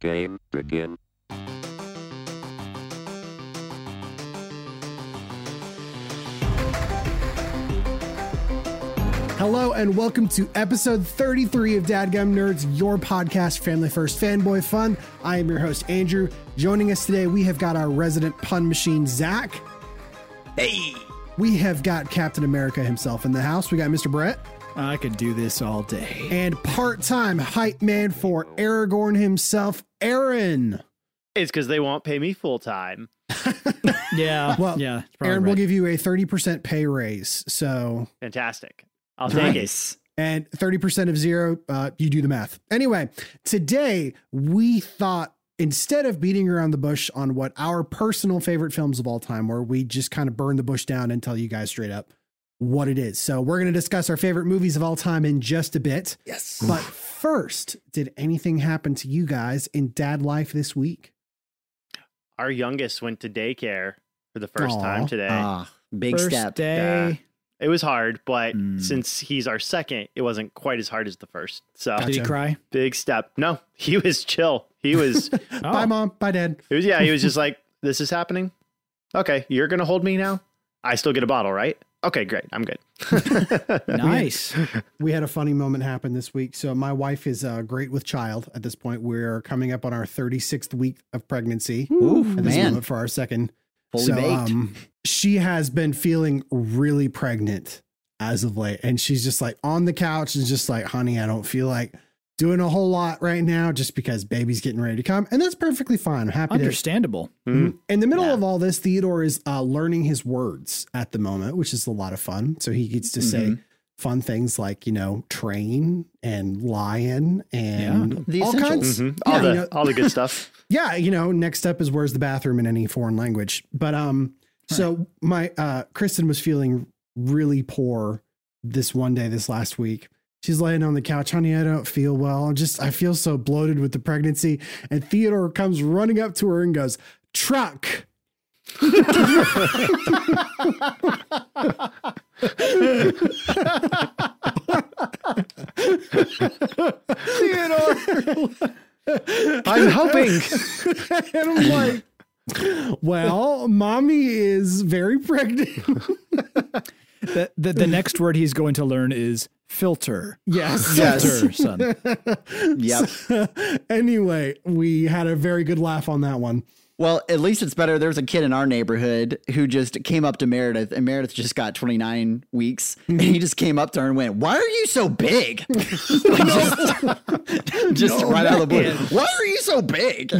Game begin. Hello and welcome to episode 33 of Dadgum Nerds, your podcast, Family First Fanboy Fun. I am your host, Andrew. Joining us today, we have got our resident pun machine, Zach. Hey, We have got Captain America himself in the house. We got Mr. Brett. I could do this all day. And part time hype man for Aragorn himself, Aaron. It's because they won't pay me full time. Yeah, Well, yeah. it's probably Aaron will give you a 30% pay raise. So, Fantastic. I'll take it. and 30% of zero, uh, you do the math. Anyway, today we thought instead of beating around the bush on what our personal favorite films of all time were, we just kind of burn the bush down and tell you guys straight up what it is. So we're going to discuss our favorite movies of all time in just a bit. Yes. But first, did anything happen to you guys in dad life this week? Our youngest went to daycare for the first Aw. time today. Ah, big First step. day. it was hard, but Mm. since he's our second, it wasn't quite as hard as the first. So Did he cry? big step. No, he was chill. He was, it Oh, Bye, mom. Bye, dad. It was, yeah, he was just like, this is happening. Okay, you're going to hold me now? I still get a bottle, right? Okay, great. I'm good. nice. We had a funny moment happen this week. So my wife is uh, great with child at this point. We're coming up on our 36th week of pregnancy. Ooh, at this man, moment for our second. fully so baked. um, she has been feeling really pregnant as of late, and she's just like on the couch and just like, "Honey, I don't feel like doing a whole lot right now, just because baby's getting ready to come," and that's perfectly fine. I'm happy to. Understandable. Mhm. In the middle Yeah. of all this, Theodore is uh, learning his words at the moment, which is a lot of fun. So he gets to say Mhm. fun things like, you know, train and lion and The all kinds. essentials. Mhm. All, Yeah, the, you know- all the good stuff. yeah you know next up is where's the bathroom in any foreign language but um so my uh kristen was feeling really poor this one day this last week she's laying on the couch honey i don't feel well i'm just i feel so bloated with the pregnancy and theodore comes running up to her and goes truck Theodore. I'm hoping. and I'm like, well, mommy is very pregnant. The, the, the next word he's going to learn is filter. yes. Yes. Filter, son. Yep. anyway, we had a very good laugh on that one. Well, at least it's better. There was a kid in our neighborhood who just came up to Meredith, and Meredith just got 29 weeks, and he just came up to her and went, "Why are you so big?" Like, just just right out of the blue. Why are you so big?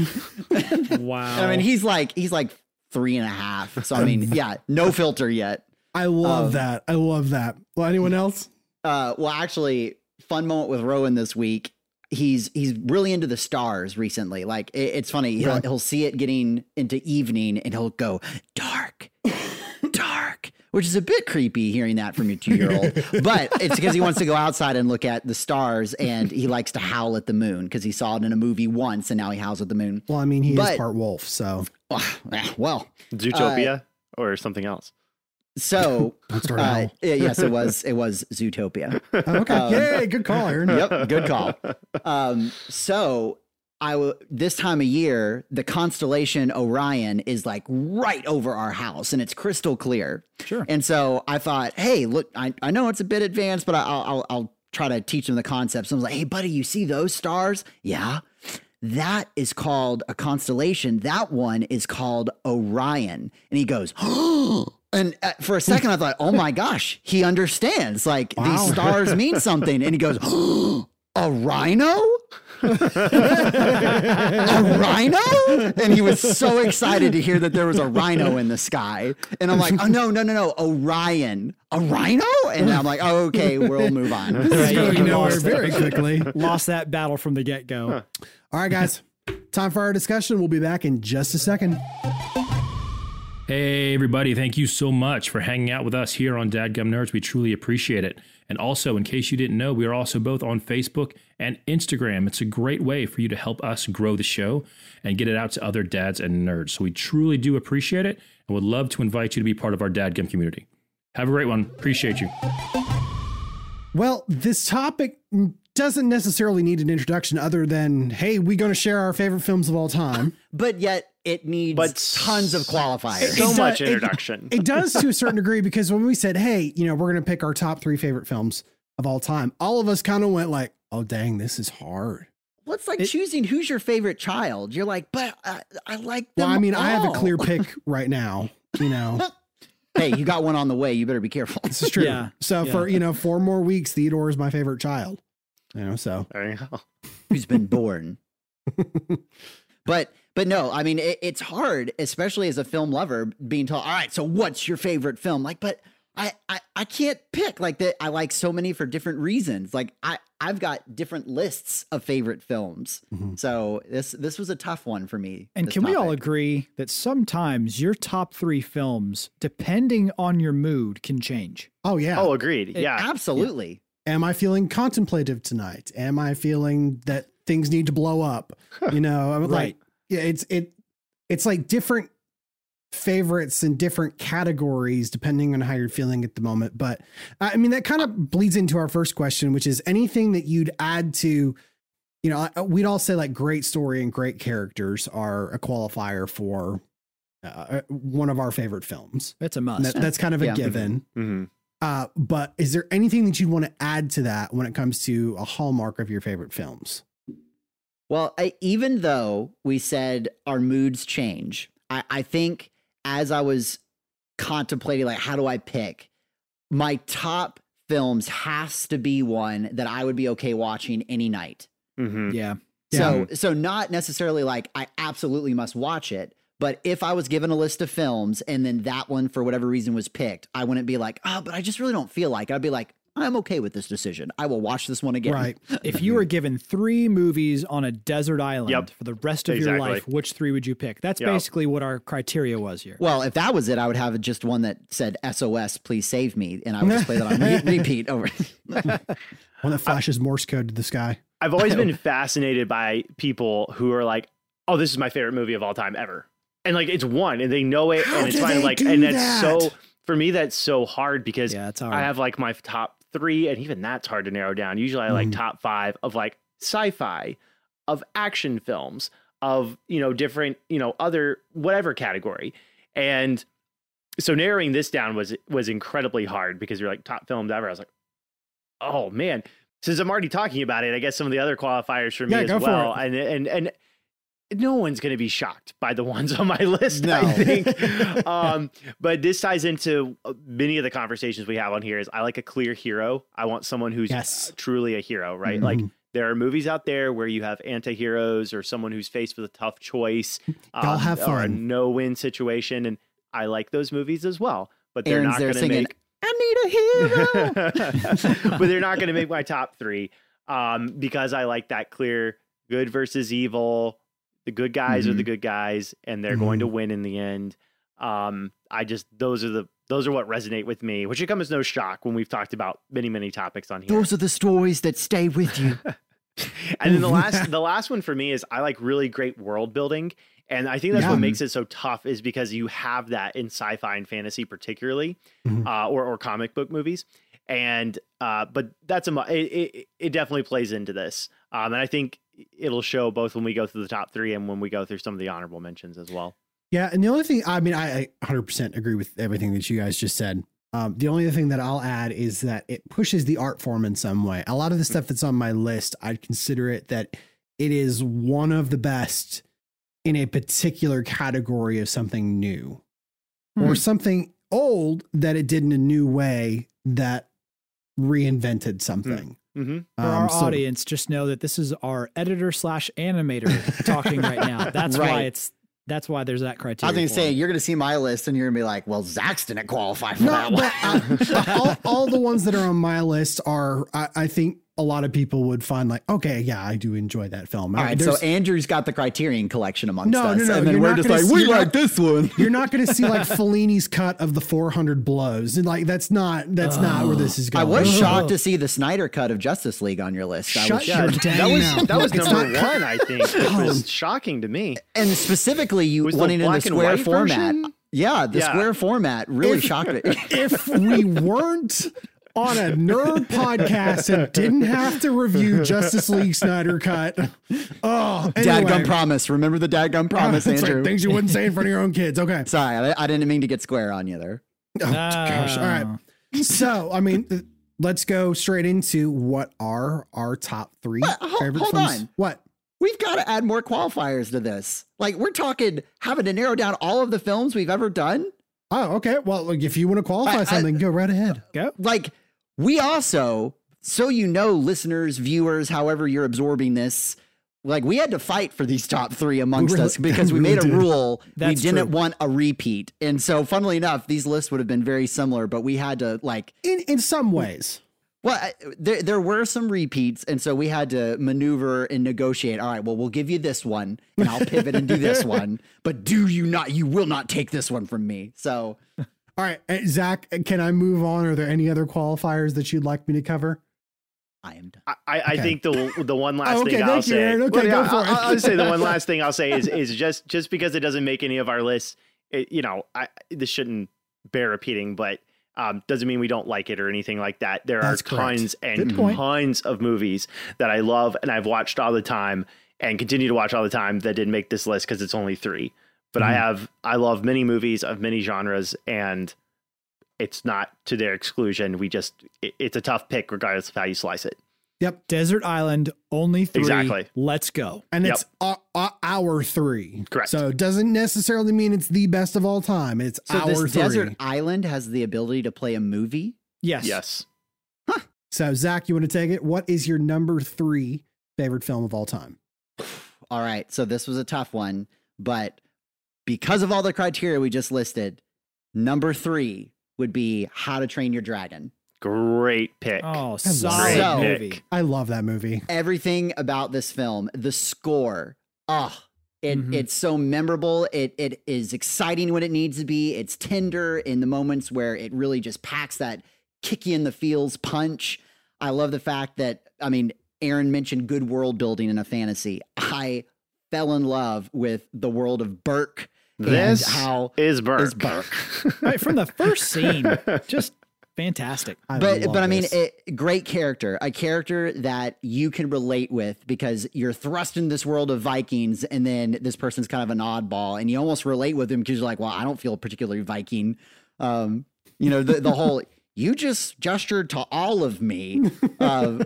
Wow. I mean, he's like he's like three and a half. So I mean, yeah, no filter yet. I love Um, that. I love that. Well, anyone else? Uh, well, actually, fun moment with Rowan this week. He's he's really into the stars recently. Like it, it's funny. He'll Really? he'll see it getting into evening, and he'll go dark, dark, which is a bit creepy hearing that from your two year old. but it's because he wants to go outside and look at the stars, and he likes to howl at the moon because he saw it in a movie once, and now he howls at the moon. Well, I mean, he is part wolf, so Well, Zootopia or something else. So uh, yes, it was it was Zootopia. Oh, okay. um, Yay, good call, Aaron. yep, good call. Um, so I w- this time of year, the constellation Orion is like right over our house, and it's crystal clear. Sure. And so I thought, hey, look, I, I know it's a bit advanced, but I- I'll I'll, try to teach them the concepts. I was like, hey, buddy, you see those stars? Yeah. That is called a constellation. That one is called Orion. And he goes, and uh, for a second I thought, oh my gosh, he understands. Like Wow. these stars mean something. And he goes, a rhino? a rhino? And he was so excited to hear that there was a rhino in the sky. And I'm like, oh no, no, no, no, Orion. A rhino? And I'm like, oh, okay, we'll move on. This is going you nowhere lost very quickly. Lost that battle from the get go. All right, guys. Time for our discussion. We'll be back in just a second. Hey, everybody. Thank you so much for hanging out with us here on Dadgum Nerds. We truly appreciate it. And also, in case you didn't know, we are also both on Facebook and Instagram. It's a great way for you to help us grow the show and get it out to other dads and nerds. So we truly do appreciate it and would love to invite you to be part of our Dadgum community. Have a great one. Appreciate you. Well, this topic doesn't necessarily need an introduction other than, hey, we're going to share our favorite films of all time. But yet it needs But tons of qualifiers. So It much does- it- introduction. It does to a certain degree because when we said, hey, you know, we're going to pick our top three favorite films of all time, all of us kind of went like, oh, dang, this is hard. Well, it's like It- choosing who's your favorite child. You're like, but I, I like them Well, I mean, I have a clear pick right now, you know. hey, you got one on the way. You better be careful. This is true. Yeah, So yeah. for, you know, four more weeks, Theodore is my favorite child. You know, so There you go. who's been born. but but no, I mean it, it's hard, especially as a film lover, being told, all right, so what's your favorite film? Like, but I I, I can't pick like that. I like so many for different reasons. Like I I've got different lists of favorite films. Mhm. So this this was a tough one for me. And this can we all agree that sometimes your top three films, depending on your mood, can change? oh yeah. Oh, agreed. Yeah. Absolutely. Am I feeling contemplative tonight? Am I feeling that things need to blow up? You know, I'm like, Right. yeah, it's it, it's like different favorites in different categories depending on how you're feeling at the moment. But I mean, that kind of bleeds into our first question, which is anything that you'd add to, you know, we'd all say like great story and great characters are a qualifier for uh, one of our favorite films. It's a must. that- that's kind of a Yeah. given. hmm Uh, but is there anything that you'd want to add to that when it comes to a hallmark of your favorite films? Well, I, even though we said our moods change, I, I think as I was contemplating, like, how do I pick? My top films has to be one that I would be okay watching any night. hmm yeah. So, so not necessarily like I absolutely must watch it, but if I was given a list of films and then that one for whatever reason was picked, I wouldn't be like, oh, but I just really don't feel like. it." I'd be like, I'm okay with this decision. I will watch this one again. Right. If you were given three movies on a desert island Yep. for the rest of your life, which three would you pick? That's Yep. basically what our criteria was here. Well, if that was it, I would have just one that said SOS, please save me. And I would just play that on re- repeat over. One that flashes Morse code to the sky. I've always been fascinated by people who are like, "Oh, this is my favorite movie of all time ever," and like it's one, and they know it, How and it's fine. Like, and that's that? so for me, that's so hard because Yeah, it's hard. I have like my top three, and even that's hard to narrow down. Usually, I like Mhm. top five of like sci-fi, of action films, of you know different you know other whatever category, and so narrowing this down was was incredibly hard because you're like top films ever. I was like, oh man. Since I'm already talking about it, I guess some of the other qualifiers for me Yeah, as well, and and and no one's going to be shocked by the ones on my list. No. I think, um, but this ties into uh, many of the conversations we have on here. Is I like a clear hero. I want someone who's Yes. truly a hero, right? Like Mhm. there are movies out there where you have anti-heroes or someone who's faced with a tough choice, Y'all have or a no-win situation, and I like those movies as well. But they're Aaron's not going to make I need a hero. but they're not going to make my top three um, because I like that clear good versus evil. The good guys are the good guys, and they're going to win in the end. Um, I just those are the those are what resonate with me, which should come as no shock when we've talked about many many topics on here. Those are the stories that stay with you. and then the last the last one for me is I like really great world building. And I think that's Yeah. what makes it so tough is because you have that in sci-fi and fantasy, particularly, Mhm. uh, or or comic book movies. And uh, but that's a it, it, it definitely plays into this, um, and I think it'll show both when we go through the top three and when we go through some of the honorable mentions as well. Yeah, and the only thing I mean, I, I 100% agree with everything that you guys just said. Um, the only thing that I'll add is that it pushes the art form in some way. A lot of the stuff that's on my list, I'd consider it that it is one of the best in a particular category of something new Hmm. or something old that it did in a new way that reinvented something. Mm-hmm. For our Um, so- audience, just know that this is our editor slash animator talking right now. That's why it's that's why there's that criteria. I was going to say, you're going to see my list and you're going to be like, well, Zach's didn't qualify for No, that one. but, uh, all, all the ones that are on my list are, I, I think a lot of people would find like, okay, yeah, I do enjoy that film. All right, so Andrew's got the Criterion collection amongst No, us, no, no, and then we're just like, see- we like not- this one. you're not going to see like Fellini's cut of the 400 blows. And like, that's not, that's not where this is going. I going. was shocked to see the Snyder cut of Justice League on your list. I Shut was your shocked. that was mouth. that was number not- one. I think it was shocking to me. and specifically you Was the wanting in the square format. version? Yeah, the Yeah. square format really If- shocked me. if we weren't on a nerd podcast and didn't have to review Justice League Snyder Cut. Oh, anyway. Dadgum promise. Remember the dadgum promise, It's like Andrew? things you wouldn't say in front of your own kids. Okay. Sorry, I, I didn't mean to get square on you there. Oh, gosh. All right. So, I mean, uh, let's go straight into what are our top three But ho- favorite hold films. on. What? We've got to add more qualifiers to this. Like we're talking having to narrow down all of the films we've ever done. Oh, okay. Well, like, if you want to qualify I- I- something, go right ahead. Go. Like we also, so you know, listeners, viewers, however you're absorbing this, like we had to fight for these top three amongst really- us because we really made a did. rule. That's we didn't true. want a repeat, and so funnily enough, these lists would have been very similar, but we had to like In in some ways. Well, I- there there were some repeats, and so we had to maneuver and negotiate. All right, well, we'll give you this one, and I'll pivot and do this one. But do you not? You will not take this one from me. So All right, uh, Zach, can I move on? Are there any other qualifiers that you'd like me to cover? I am done. I, I I Okay. think the the one last Oh, okay, thing I'll thank you, say. Aaron. Okay, Well, go yeah, for I'll, it. I'll say the one last thing I'll say is is just just because it doesn't make any of our lists, it, you know, I, this shouldn't bear repeating, but um, doesn't mean we don't like it or anything like that. There That's are correct. tons and tons of movies that I love and I've watched all the time and continue to watch all the time that didn't make this list because it's only three. But I Mhm. have I love many movies of many genres and it's not to their exclusion. We just it, it's a tough pick regardless of how you slice it. Yep. Desert Island, only three. Exactly. Let's go. And Yep. it's uh, uh, our three. Correct. So it doesn't necessarily mean it's the best of all time. It's So our this three. desert island has the ability to play a movie. Yes. Yes. So Zach, you want to take it? What is your number three favorite film of all time? All right, so this was a tough one, but because of all the criteria we just listed, number three would be How to Train Your Dragon. Great pick. Oh, Great solid pick. movie. I love that movie. everything about this film, the score, oh, it, Mhm. it's so memorable. It it is exciting when it needs to be. It's tender in the moments where it really just packs that kick you in the feels punch. I love the fact that I mean, Aaron mentioned good world building in a fantasy. I fell in love with the world of Berk. And This how is Berk. is Berk. Right, from the first scene, just fantastic. I but love but I mean, it, great character, a character that you can relate with because you're thrust in this world of Vikings, and then this person's kind of an oddball, and you almost relate with him because you're like, well, I don't feel particularly Viking. Um, you know, the the whole you just gestured to all of me, uh,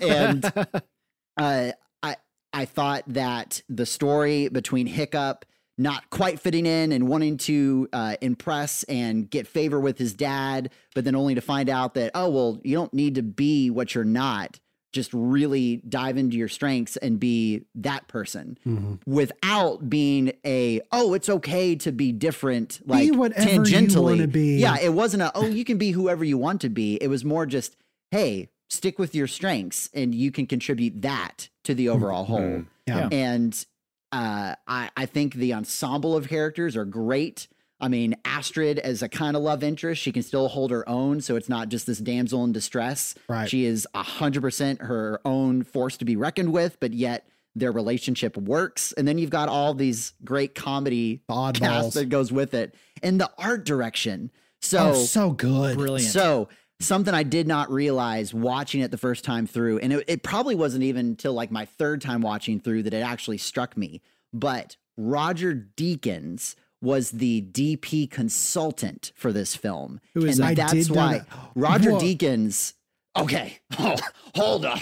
and uh, I I thought that the story between Hiccup not quite fitting in and wanting to uh, impress and get favor with his dad, but then only to find out that oh well, you don't need to be what you're not. Just really dive into your strengths and be that person Mhm. without being a oh it's okay to be different like whatever tangentially wanna be. yeah it wasn't a oh you can be whoever you want to be it was more just hey stick with your strengths and you can contribute that to the overall whole yeah. and uh, I, I think the ensemble of characters are great. I mean, Astrid as a kind of love interest, she can still hold her own, so it's not just this damsel in distress. Right. She is hundred percent her own force to be reckoned with, but yet their relationship works. And then you've got all these great comedy oddballs. cast that goes with it, and the art direction. So oh, so good. Brilliant. so something I did not realize watching it the first time through, and it, it probably wasn't even until like my third time watching through that it actually struck me. But Roger Deakins was the DP consultant for this film, Who is and that? That's why. Roger Whoa. Deakins. Okay, oh, hold up.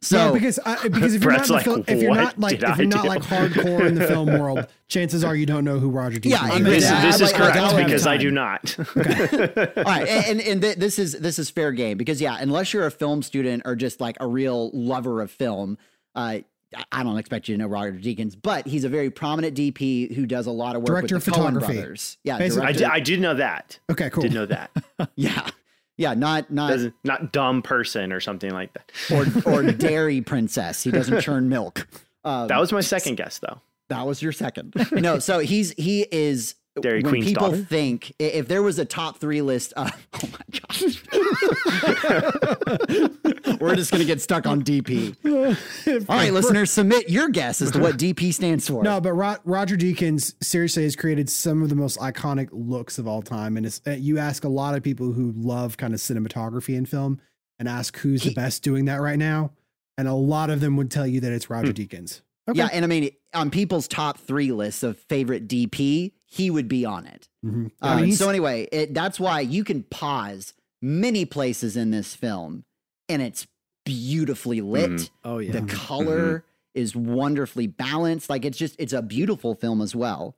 So yeah, because I, because if you're not Brett's in the like, film, if you're not like if you're I not do?" like hardcore in the film world, chances are you don't know who Roger Deakins Yeah, is. I mean, This, this is like- like, correct all the because I do not. all right and and th- this is this is fair game because yeah unless you're a film student or just like a real lover of film uh I- I don't expect you to know Roger Deakins, but he's a very prominent DP who does a lot of work Director with the of Coen photography. brothers. Yeah, Basically- I, did, I did know that. Okay, cool. Did know that. yeah, yeah, not not Doesn't, not dumb person or something like that. or or dairy princess. He doesn't churn milk. Um, That was my second guess, though. That was your second. no, so he's he is Dairy when Queen's people daughter. think if there was a top three list, uh, oh my gosh, we're just gonna get stuck on DP. All right, listeners, submit your guess as to what DP stands for. No, but Ro- Roger Deakins seriously has created some of the most iconic looks of all time. And it's, uh, you ask a lot of people who love kind of cinematography in film and ask who's He- the best doing that right now. And a lot of them would tell you that it's Roger Hmm. Deakins. Okay. Yeah, and I mean, on people's top three lists of favorite DP, he would be on it. Mhm. Uh, I mean, he's- so anyway, it, that's why you can pause many places in this film, and it's beautifully lit. Mhm. oh yeah. The color is wonderfully balanced. Like it's just it's a beautiful film as well.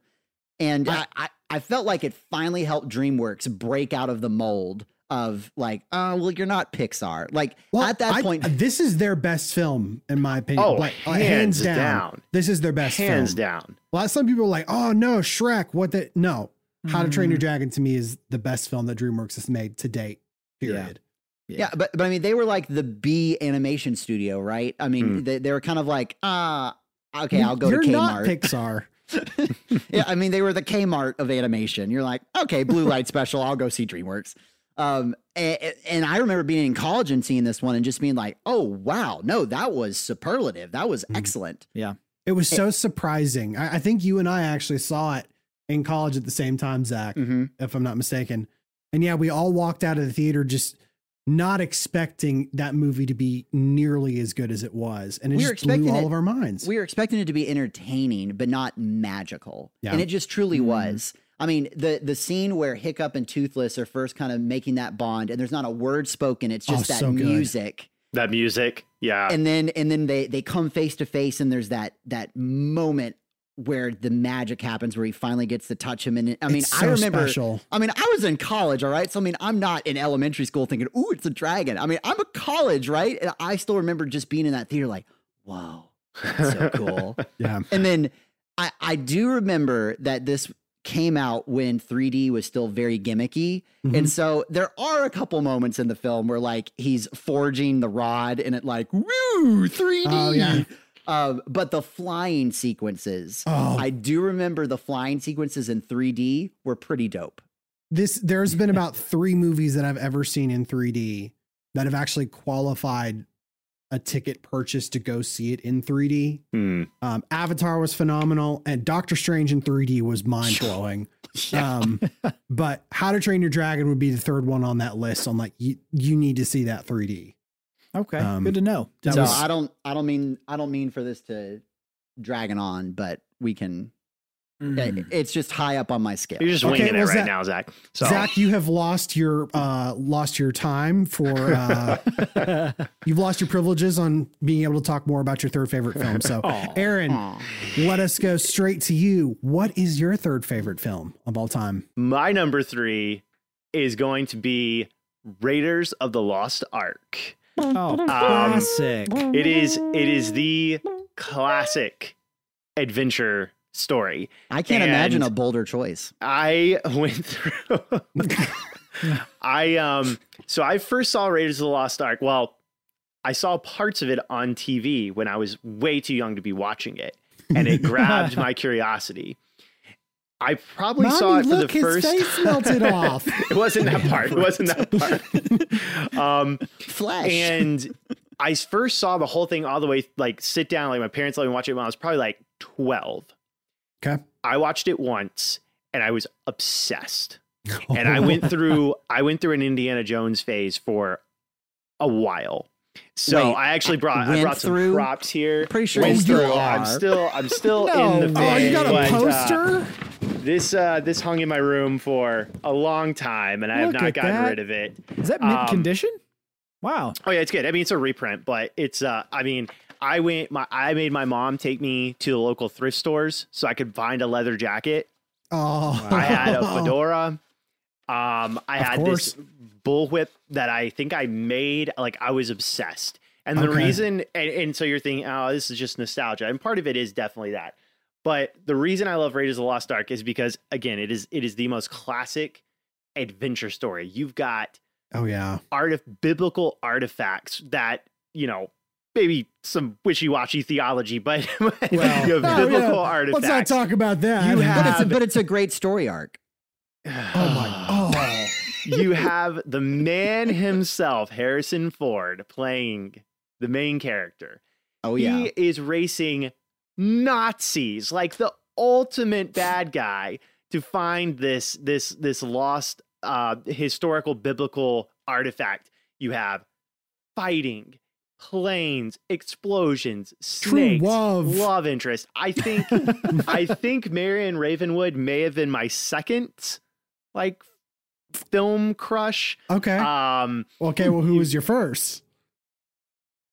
And I, I, I felt like it finally helped DreamWorks break out of the mold of like, oh well, you're not Pixar. Like Well, at that I- point, this is their best film, in my opinion. Oh, like, uh, hands down. This is their best Hands film. down. A lot of some people are like, "Oh no, Shrek." What the? No, How to Train Your Mm, Dragon to me is the best film that DreamWorks has made to date. Period. Yeah, but but I mean, they were like the B animation studio, right? I mean, Hmm. they, they were kind of like, ah, okay, I'll go You're to not Kmart. Pixar. yeah, I mean, they were the Kmart of animation. You're like, okay, blue light special, I'll go see DreamWorks. Um, and, and I remember being in college and seeing this one and just being like, oh wow, no, that was superlative. That was Mhm. excellent. Yeah. It was so surprising. I, I think you and I actually saw it in college at the same time, Zach, Mm-hmm. if I'm not mistaken. And yeah, we all walked out of the theater just not expecting that movie to be nearly as good as it was, and it We were just blew expecting all it- of our minds. We were expecting it to be entertaining, but not magical. Yeah. And it just truly Mhm. was. I mean, the the scene where Hiccup and Toothless are first kind of making that bond, and there's not a word spoken. It's Oh, just that so music. That music. Yeah. and then and then they they come face to face and there's that that moment where the magic happens where he finally gets to touch him and i mean It's i remember special. i mean i was in college all right so i mean i'm not in elementary school thinking ooh it's a dragon i mean i'm a college right and i still remember just being in that theater like whoa that's so cool Yeah, and then i i do remember that this came out when 3d was still very gimmicky Mhm. and so there are a couple moments in the film where like he's forging the rod and it like woo 3D. Oh, yeah. Um, but the flying sequences, Oh. I do remember the flying sequences in 3D were pretty dope. this there's been about three movies that I've ever seen in 3D that have actually qualified a ticket purchase to go see it in 3D. Hmm. Um, Avatar was phenomenal, and Doctor Strange in 3D was mind blowing. um, but How to Train Your Dragon would be the third one on that list. On like you, you need to see that 3D. Okay. Um, Good to know. that so was- I don't, I don't mean, I don't mean for this to drag it on, but we can. Mm. It's just high up on my scale. You're just Okay, winging it right Zach- now, Zach. So Zach, you have lost your uh, lost your time for uh, you've lost your privileges on being able to talk more about your third favorite film. So, Aw. Aaron, Aw. let us go straight to you. What is your third favorite film of all time? my number three is going to be Raiders of the Lost Ark. oh, classic. It is it is the classic adventure story. I can't imagine a bolder choice. I went through I um so I first saw Raiders of the Lost Ark. Well, I saw parts of it on TV when I was way too young to be watching it, and it grabbed my curiosity. I probably saw it for look, the his face melted off. it wasn't that part. It wasn't that part. um Flesh. and I first saw the whole thing all the way, like sit down, like my parents let me watch it when I was probably like 12. Okay. I watched it once and I was obsessed. And I went through, I went through an Indiana Jones phase for a while. So Wait, I actually brought, I went brought some props here. Pretty sure Went you still through- I'm still, I'm still No. in the Oh, Oh, phase. you got a but, uh, poster? this, uh, this hung in my room for a long time and I have not gotten that. rid of it. Is that mint um, condition? Wow. Oh yeah, it's good. I mean, it's a reprint, but it's uh I mean, I went my I made my mom take me to the local thrift stores so I could find a leather jacket. oh, I had a fedora. Um I Of had course. this bullwhip that I think I made like I was obsessed. And the Okay. reason and, and so you're thinking, "Oh, this is just nostalgia." And part of it is definitely that. But the reason I love Raiders of the Lost Ark is because again, it is it is the most classic adventure story. You've got Oh yeah. art of biblical artifacts that you know maybe some wishy-washy theology, but you have Oh, biblical yeah. artifacts. Let's not talk about that. You But it's, a, but it's a great story arc. oh my. Oh. you have the man himself, Harrison Ford, playing the main character. Oh yeah. He is racing Nazis, like the ultimate bad guy, to find this this this lost uh, historical biblical artifact. You have fighting, planes, explosions, snakes, love. interest. I think I think Marion Ravenwood may have been my second like film crush. Okay. Um okay. Well, who was your first?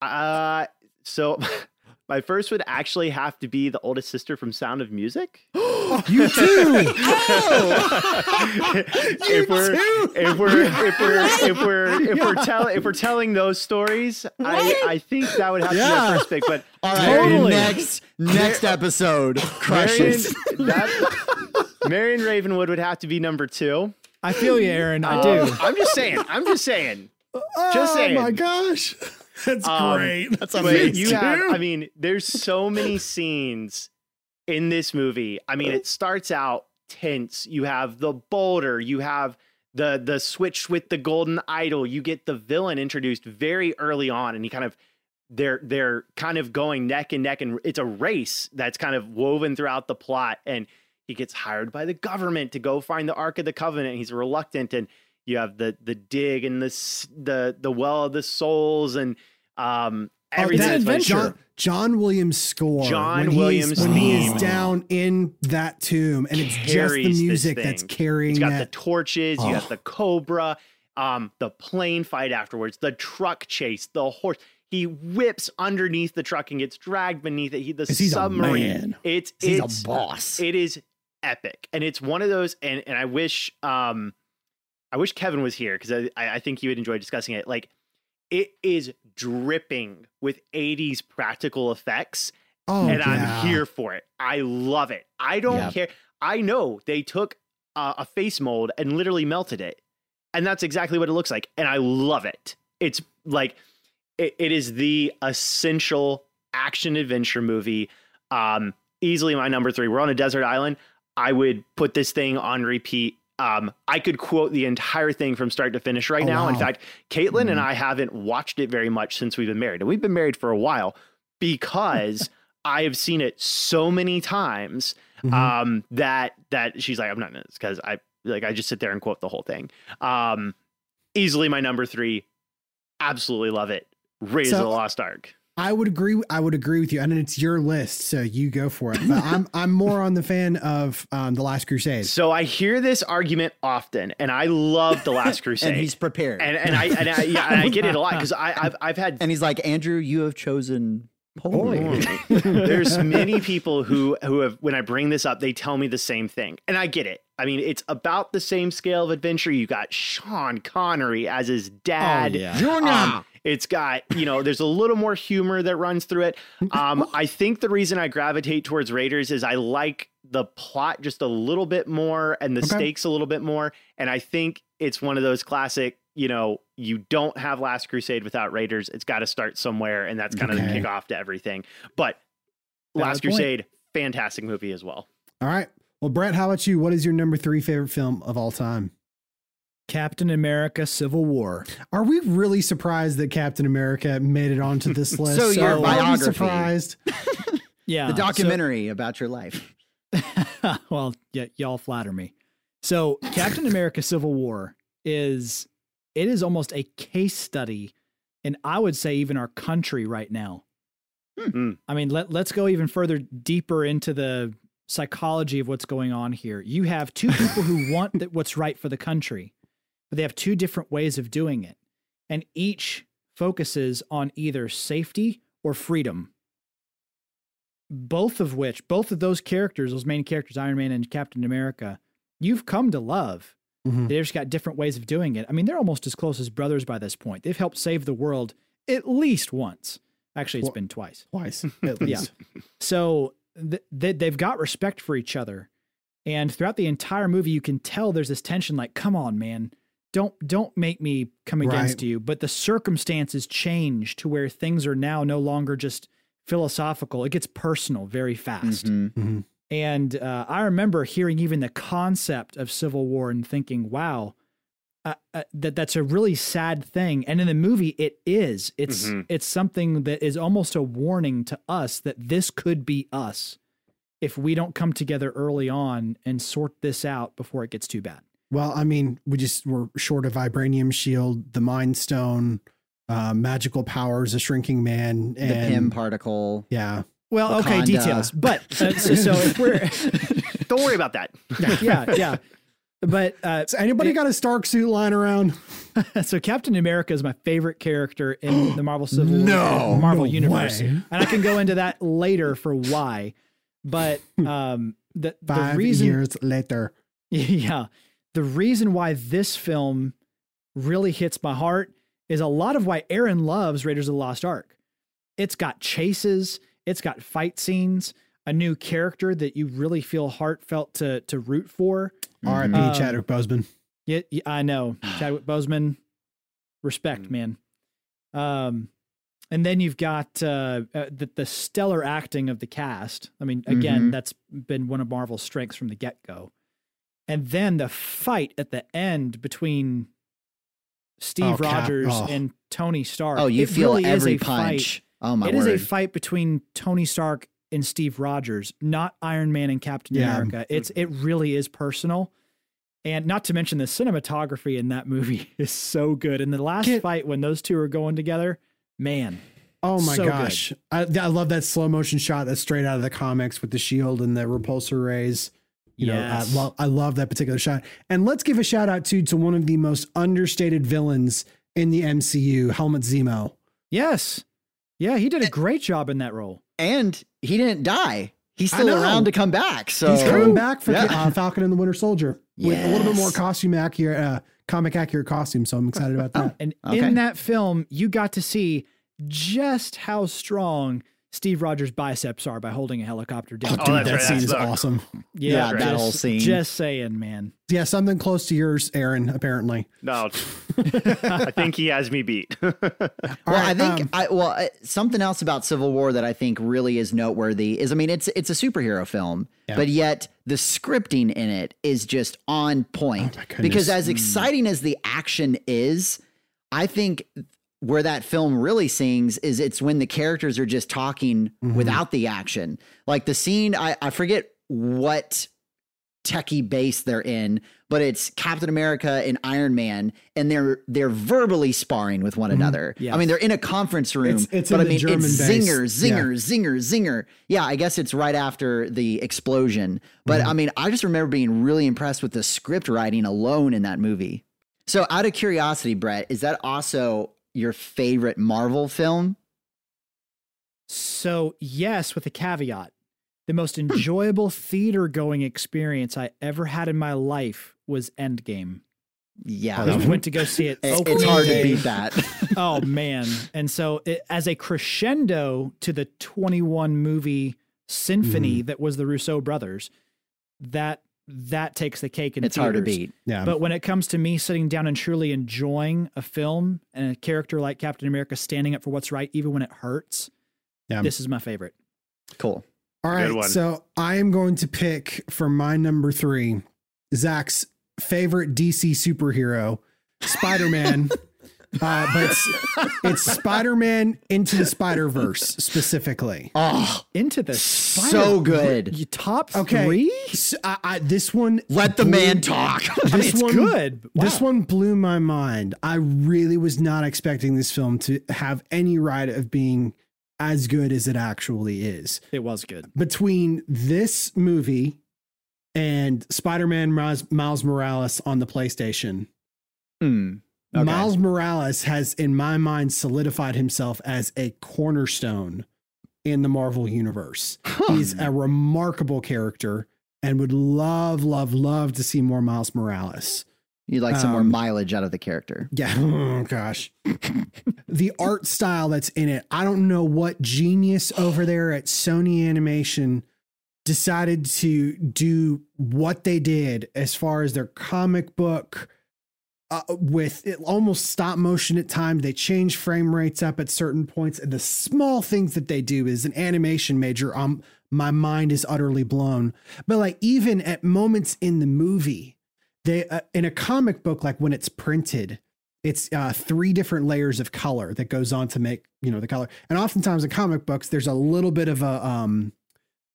uh so my first would actually have to be the oldest sister from Sound of Music. you too. if we're if we're if we're if we're if we're telling if we're telling those stories, I I think that would have to be Yeah. our first pick. But All right. Totally. Next next episode Marion, crushes. that, Marion Ravenwood would have to be number two. I feel you, Aaron. I Uh, do. I'm just saying. I'm just saying. oh Just saying. Oh my gosh. That's Um, great. That's But you have, I mean, there's so many scenes in this movie. I mean, it starts out tense. You have the boulder. You have the the switch with the golden idol. You get the villain introduced very early on, and he kind of they're they're kind of going neck and neck, and it's a race that's kind of woven throughout the plot. And he gets hired by the government to go find the Ark of the Covenant. He's reluctant, and you have the the dig and the the the well of the souls and um Oh, everything. that's like- John, John Williams score. John when Williams when he is down in that tomb, and it's just the music that's carrying It's got that. the torches, you Oh. got the cobra, um, the plane fight afterwards, the truck chase, the horse. He whips underneath the truck and gets dragged beneath it. He the 'Cause he's a submarine. man. It's He's it's a boss. it is epic, and it's one of those. And and I wish um, I wish Kevin was here because I I I think he would enjoy discussing it. Like it is dripping with 80s practical effects oh, and yeah. I'm here for it. I love it. I don't Yeah. care. I know they took uh, a face mold and literally melted it, and that's exactly what it looks like, and I love it. It's like it, it is the essential action adventure movie. Um, easily my number three. We're on a desert island. I would put this thing on repeat. Um, I could quote the entire thing from start to finish right Oh, now. In fact, Caitlin and Mhm. I haven't watched it very much since we've been married, and we've been married for a while because I have seen it so many times Mhm. um, that that she's like, I'm not because I like I just sit there and quote the whole thing. Um, easily my number three. Absolutely love it. Raise So- the Lost Ark. I would agree. I would agree with you, and it's your list, so you go for it. But I'm I'm more on the fan of um, the Last Crusade. So I hear this argument often, and I love the Last Crusade. and he's prepared. and, and I and I, yeah, and I get it a lot because I I've I've had And he's like, Andrew, you have chosen poorly. There's many people who who have when I bring this up, they tell me the same thing, and I get it. I mean, it's about the same scale of adventure. You got Sean Connery as his dad. Oh, yeah. Um, it's got you know, there's a little more humor that runs through it. Um, I think the reason I gravitate towards Raiders is I like the plot just a little bit more and the Okay. stakes a little bit more, and I think it's one of those classic. You know, you don't have Last Crusade without Raiders. It's got to start somewhere, and that's kind of the Okay. kickoff to everything. But Last. Crusade, fantastic movie as well. All right. Well, Brett, how about you? What is your number three favorite film of all time? Captain America Civil War. Are we really surprised that Captain America made it onto this list? So your are we biography. surprised? Yeah. the so- documentary about your life. well, yeah, y'all flatter me. So, Captain America Civil War is it is almost a case study and I would say even our country right now. Hmm. I mean, let, let's go even further deeper into the psychology of what's going on here. You have two people who want that what's right for the country, but they have two different ways of doing it. And each focuses on either safety or freedom. Both of which, both of those characters, those main characters, Iron Man and Captain America, you've come to love. Mhm. They've just got different ways of doing it. I mean, they're almost as close as brothers by this point. They've helped save the world at least once. Actually, it's Well- been twice. Twice, at Yeah. So th- they, they've got respect for each other. And throughout the entire movie, you can tell there's this tension like, come on, man. don't don't make me come against Right. you, but the circumstances change to where things are now no longer just philosophical. It gets personal very fast. Mhm. And uh, I remember hearing even the concept of civil war and thinking, "Wow, uh, uh, that that's a really sad thing." And in the movie, it is. It's Mhm. it's something that is almost a warning to us that this could be us if we don't come together early on and sort this out before it gets too bad. Well, I mean, we just were short a vibranium shield, the mind stone, uh, magical powers, a shrinking man, The and Pym particle. yeah, Well, okay, details, but uh, so, so if we're Don't worry about that. yeah, yeah, but uh, Has anybody It- got a Stark suit lying around? so Captain America is my favorite character in the Marvel Civil No, Marvel no universe, way. and I can go into that later for why. But um, the the Five reason, years later. yeah, the reason why this film really hits my heart is a lot of why Aaron loves Raiders of the Lost Ark. It's got chases, it's got fight scenes, a new character that you really feel heartfelt to to root for. R.I.P. Um, Chadwick Boseman. Yeah, yeah, I know. Chadwick Boseman, respect, Mm. man. Um, and then you've got uh, uh, the, the stellar acting of the cast. I mean, again, Mhm. that's been one of Marvel's strengths from the get go. And then the fight at the end between Steve Oh, Cap- Rogers oh. and Tony Stark. Oh, you It feel really every a fight. punch. Oh my It is word. a fight between Tony Stark and Steve Rogers, not Iron Man and Captain Yeah. America. It's it really is personal. And not to mention the cinematography in that movie is so good. And the last Get- fight when those two are going together, man. Oh my So gosh. I, I love that slow motion shot that's straight out of the comics with the shield and the repulsor rays. You Yes. know, I, lo- I love that particular shot. And let's give a shout out too to one of the most understated villains in the MCU, Helmut Zemo. Yes. Yeah, he did a great job in that role. And he didn't die. He's still around to come back. So He's coming back for Yeah. uh, Falcon and the Winter Soldier with a little bit more costume accurate, uh, comic accurate costume. So I'm excited about that. And Okay. in that film, you got to see just how strong Steve Rogers' biceps are by holding a helicopter down. Oh, Dude, that's that right, scene is the- awesome. Yeah, that just- whole scene. Just saying, man. Yeah, something close to yours, Aaron, apparently. No, I think he has me beat. Well, right, I think um, I well uh, something else about Civil War that I think really is noteworthy is I mean it's it's a superhero film, Yeah. but yet the scripting in it is just on point. Oh my because as exciting as the action is, I think where that film really sings is it's when the characters are just talking Mhm. without the action. Like the scene, I, I forget what techie base they're in, but it's Captain America and Iron Man, and they're they're verbally sparring with one another. Yes. I mean, they're in a conference room, It's- it's but I mean, German it's base. zinger, zinger, zinger, zinger. Yeah, I guess it's right after the explosion. But Mm-hmm. I mean, I just remember being really impressed with the script writing alone in that movie. So, out of curiosity, Brett, is that also your favorite Marvel film? So, yes, with a caveat. The Hmm. most enjoyable theater going experience I ever had in my life was Endgame. Yeah, I went to go see it. It- it's hard to beat that. oh man and so it, as a crescendo to the 21 movie symphony Mm-hmm. that was the Russo brothers that that takes the cake in it's hard to beat. Yeah. but when it comes to me sitting down and truly enjoying a film and a character like captain america standing up for what's right even when it hurts Yeah. this is my favorite Cool. All Good right. one. So I am going to pick for my number three, Zach's favorite DC superhero, Spider Man. uh, but it's, it's Spider Man into the Spider Verse specifically. Oh, into the Spider- so good. you top Okay. three So I, I, this one. Let the blew- man talk. I mean, This it's one, good This one blew my mind. I really was not expecting this film to have any right of being as good as it actually is. it was good between this movie and Spider-Man Miles, Miles Morales on the PlayStation, Hmm. Okay. Miles Morales has, in my mind, solidified himself as a cornerstone in the Marvel universe. He's a remarkable character and would love, love, love to see more Miles Morales. You'd like some more Um, mileage out of the character. Yeah. Oh, gosh. the art style that's in it. I don't know what genius over there at Sony Animation decided to do what they did as far as their comic book uh, with it almost stop motion at times. They change frame rates up at certain points, and the small things that they do is an animation major. Um, my mind is utterly blown. But like even at moments in the movie, they uh, in a comic book, like when it's printed, it's uh, three different layers of color that goes on to make you know the color. And oftentimes in comic books, there's a little bit of a um,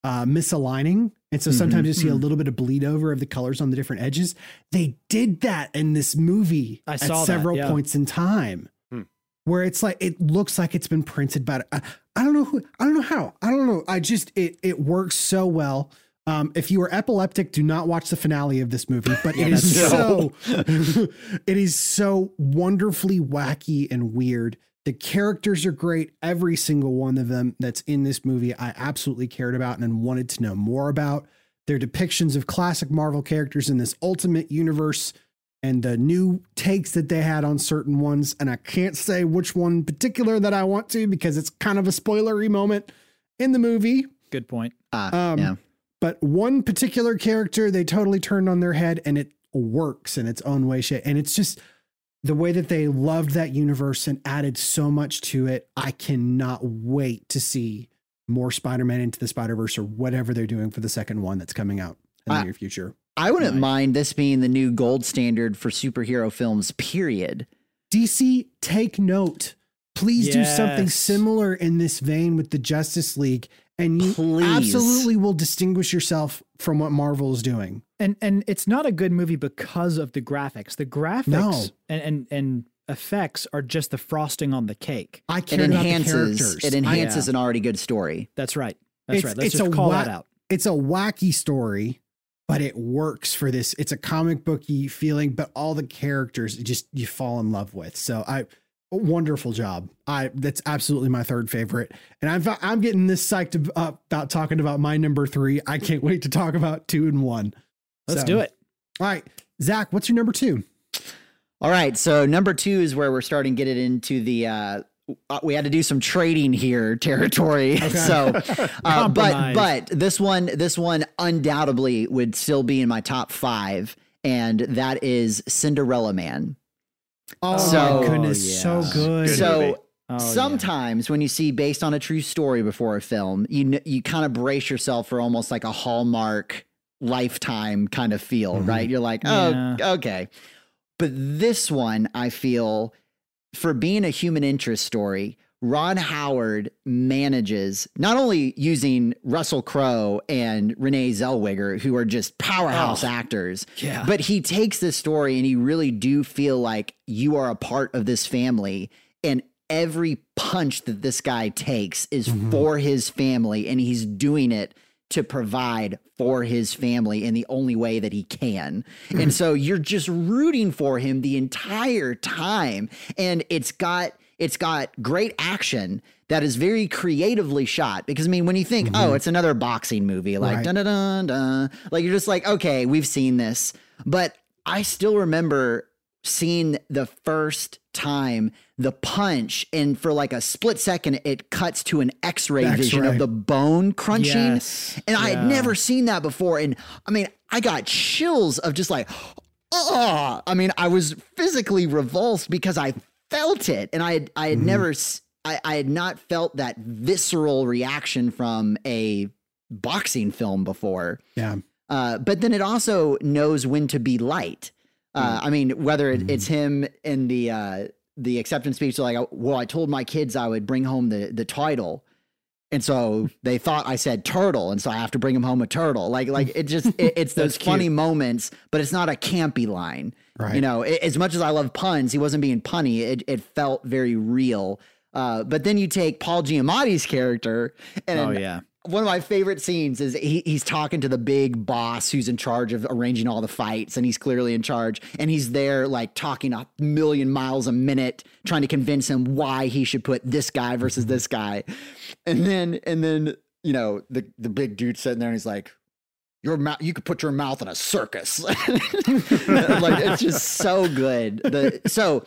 uh, misaligning. And so sometimes you see a little bit of bleed over of the colors on the different edges. They did that in this movie I at saw that, several yeah. points in time, Hmm. where it's like it looks like it's been printed. But I, I don't know who. I don't know how. I don't know. I just it it works so well. Um, if you are epileptic, do not watch the finale of this movie. But it is so it is so wonderfully wacky and weird. The characters are great. Every single one of them that's in this movie, I absolutely cared about and wanted to know more about. Their depictions of classic Marvel characters in this ultimate universe and the new takes that they had on certain ones. And I can't say which one in particular that I want to because it's kind of a spoilery moment in the movie. Good point. Uh, Um, yeah. But one particular character, they totally turned on their head and it works in its own way. Shit. And it's just the way that they loved that universe and added so much to it. I cannot wait to see more Spider Man into the Spider Verse or whatever they're doing for the second one that's coming out in the I- near future. I wouldn't Nice. mind this being the new gold standard for superhero films, period. DC, take note. Please do something similar in this vein with the Justice League, and you Please. absolutely will distinguish yourself from what Marvel is doing. And and it's not a good movie because of the graphics. The graphics No. and, and and effects are just the frosting on the cake. I It care about the enhances characters. it I- enhances an already good story. That's right. That's It's- right. Let's it's just a call wa- that out. it's a wacky story, but it works for this. It's a comic booky feeling, but all the characters just you fall in love with. So I a wonderful job. I that's absolutely my third favorite, and I'm I'm getting this psyched up about talking about my number three. I can't wait to talk about two and one. Let's So- do it. All right, Zach, what's your number two? All right, so number two is where we're starting to get it into the. Uh, uh, we had to do some trading here territory. so, uh, but but this one this one undoubtedly would still be in my top five, and that is Cinderella Man. Oh So- my goodness, yeah. so good. So. Oh, yeah. sometimes when you see based on a true story before a film, you you kind of brace yourself for almost like a Hallmark lifetime kind of feel, Mhm. right? You're like, oh, Yeah. okay. But this one, I feel, for being a human interest story, Ron Howard manages not only using Russell Crowe and Renee Zellweger, who are just powerhouse Oh. actors, Yeah. but he takes this story and you really do feel like you are a part of this family. And every punch that this guy takes is Mhm. for his family, and he's doing it to provide for his family in the only way that he can. and so you're just rooting for him the entire time. And it's got it's got great action that is very creatively shot. Because I mean, when you think, oh, mm-hmm. it's another boxing movie, like Right. dun dun dun dun, like you're just like, okay, we've seen this. But I still remember seeing the first time the punch and for like a split second it cuts to an x-ray, vision of the bone crunching Yes. and i had never seen that before and i mean i got chills of just like oh i mean i was physically revulsed because i felt it. And i had i had never I, I had not felt that visceral reaction from a boxing film before. Yeah, uh, but then it also knows when to be light. Uh, I mean, whether it, it's him in the uh, the acceptance speech, like, well, I told my kids I would bring home the the title, and so they thought I said turtle, and so I have to bring him home a turtle. Like, like it just it, it's those funny moments, but it's not a campy line. Right. You know, a- as much as I love puns, he wasn't being punny. It it felt very real. Uh, but then you take Paul Giamatti's character, and Oh yeah. one of my favorite scenes is he, he's talking to the big boss who's in charge of arranging all the fights, and he's clearly in charge. And he's there, like talking a million miles a minute, trying to convince him why he should put this guy versus this guy. And then, and then, you know, the the big dude sitting there, and he's like, "Your mouth, you could put your mouth in a circus." like it's just so good. The so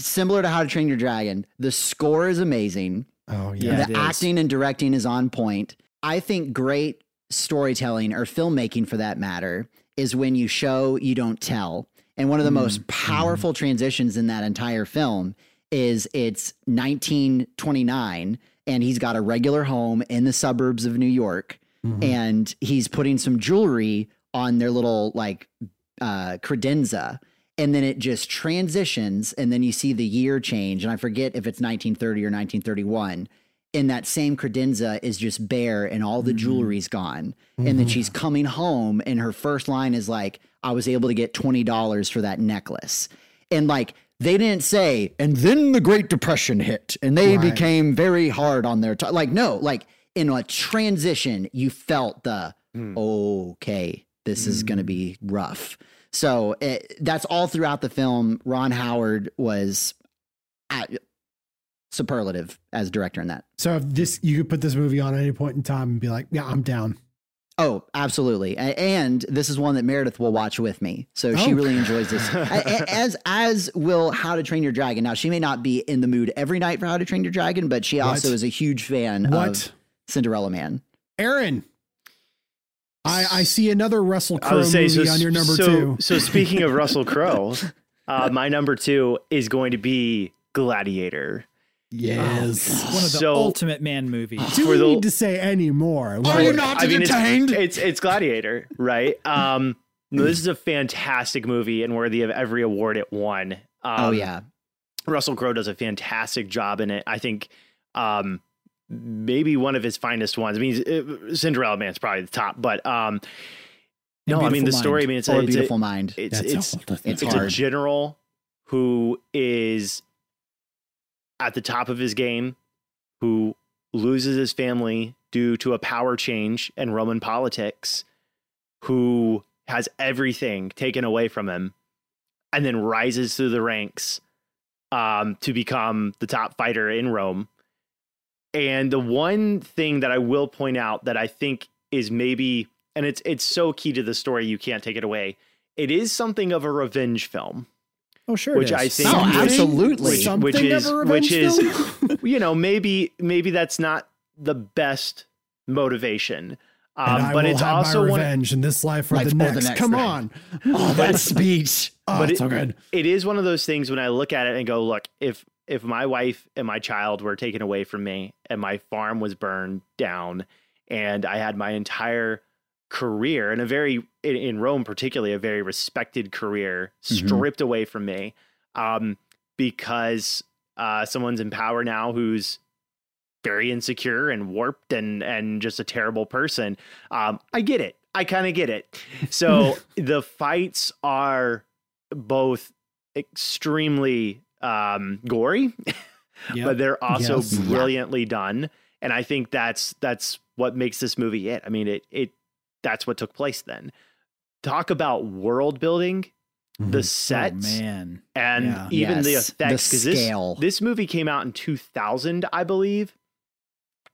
similar to How to Train Your Dragon, the score is amazing oh yeah, Yeah, it the is. acting and directing is on point. I think great storytelling or filmmaking for that matter is when you show, you don't tell. And one of the Mm, most powerful transitions in that entire film is it's 1929 and he's got a regular home in the suburbs of New York Mhm. and he's putting some jewelry on their little like uh credenza and then it just transitions and then you see the year change and I forget if it's 1930 or 1931 and that same credenza is just bare and all the Mhm. jewelry's gone and then Mhm. she's coming home and her first line is like i was able to get $20 for that necklace and like they didn't say and then the great depression hit and they Right. became very hard on their time like no like in a transition you felt the Hmm. okay this is going to be rough so it, that's all throughout the film ron howard was at, superlative as director in that So if this you could put this movie on at any point in time and be like, yeah, I'm down. Oh, absolutely. And this is one that Meredith will watch with me. So she Oh. really enjoys this. A- a- as as will How to Train Your Dragon. Now, she may not be in the mood every night for How to Train Your Dragon, but she also What? is a huge fan What? of Cinderella Man. Aaron. I, I see another Russell Crowe movie so. on your number so, two. So speaking of Russell Crowe, uh, my number two is going to be Gladiator. Yes. One of the So- ultimate man movies. Do we the- need to say any more? Are you not I mean, it's- entertained? It's, it's Gladiator, right? Um, this is a fantastic movie and worthy of every award it won. Um, oh, yeah. Russell Crowe does a fantastic job in it. I think um, maybe one of his finest ones. I mean, uh, Cinderella Man's probably the top, but um, no, I mean the Beautiful story. I mean, it's Or a, Beautiful a, Mind. it's That's it's a it's it's a general who is at the top of his game, who loses his family due to a power change in Roman politics, who has everything taken away from him, and then rises through the ranks um, to become the top fighter in Rome. And the one thing that I will point out that I think is maybe, and it's it's so key to the story, you can't take it away. It is something of a revenge film. Oh, sure. Which it I think- Oh, something- absolutely. Which- something which of is- a revenge which is- film? you know, maybe maybe that's not the best motivation. And Um, I but will it's have also my one. revenge in this life or, Life the, or the next. next, Come right. on. Oh, that speech. Oh, But it's it- so good. It is one of those things when I look at it and go, look, if if my wife and my child were taken away from me and my farm was burned down and I had my entire career and a very in, in Rome particularly a very respected career Mhm. stripped away from me um because uh someone's in power now who's very insecure and warped and and just a terrible person um I get it I kind of get it so the fights are both extremely um gory Yep. but they're also Yes. Yeah. brilliantly done and i think that's that's what makes this movie it i mean it it that's what took place then talk about world building the Mhm. oh, sets man. and Yeah. even the Yes, the effects because this scale. this movie came out in 2000 i believe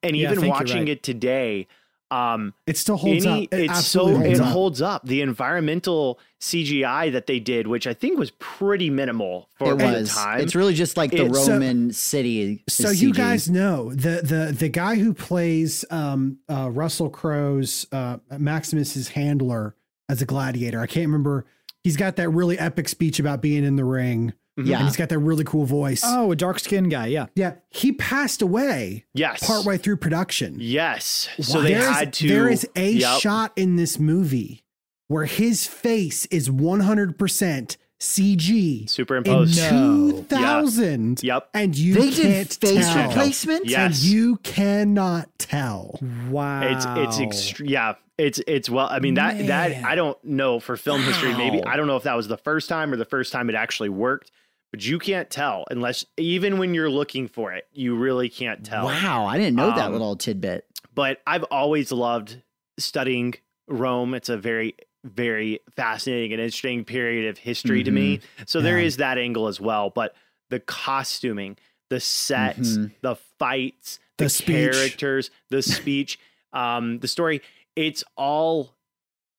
and Yeah, even think watching right. it today um It still holds any, up. It it's so absolutely it holds up. holds up the environmental cgi that they did which i think was pretty minimal for It the was. time It's really just like the It's- So- Roman city. is So you guys know the the the guy who plays um, uh, Russell Crowe's uh, Maximus's handler as a gladiator. I can't remember. He's got that really epic speech about being in the ring, Mhm. Yeah. and he's got that really cool voice. Oh, a dark skinned guy. Yeah. Yeah, he passed away yes partway through production. Yes. So Wow. they There is- had to. There is a Yep. shot in this movie where his face is 100% CG Superimposed. No. in 2000. Yep. And you They can't did face tell. replacement. Yeah. And you cannot tell. Wow. It's it's extre- yeah. It's it's well. I mean that that I don't know for film history. Maybe I don't know if that was the first time or the first time it actually worked. But you can't tell unless even when you're looking for it, you really can't tell. Wow, I didn't know that Um, little tidbit. But I've always loved studying Rome. It's a very very fascinating and interesting period of history to me. So there Yeah. is that angle as well. But the costuming, the sets, Mhm. the fights, The the, characters, the speech, um, the story, it's all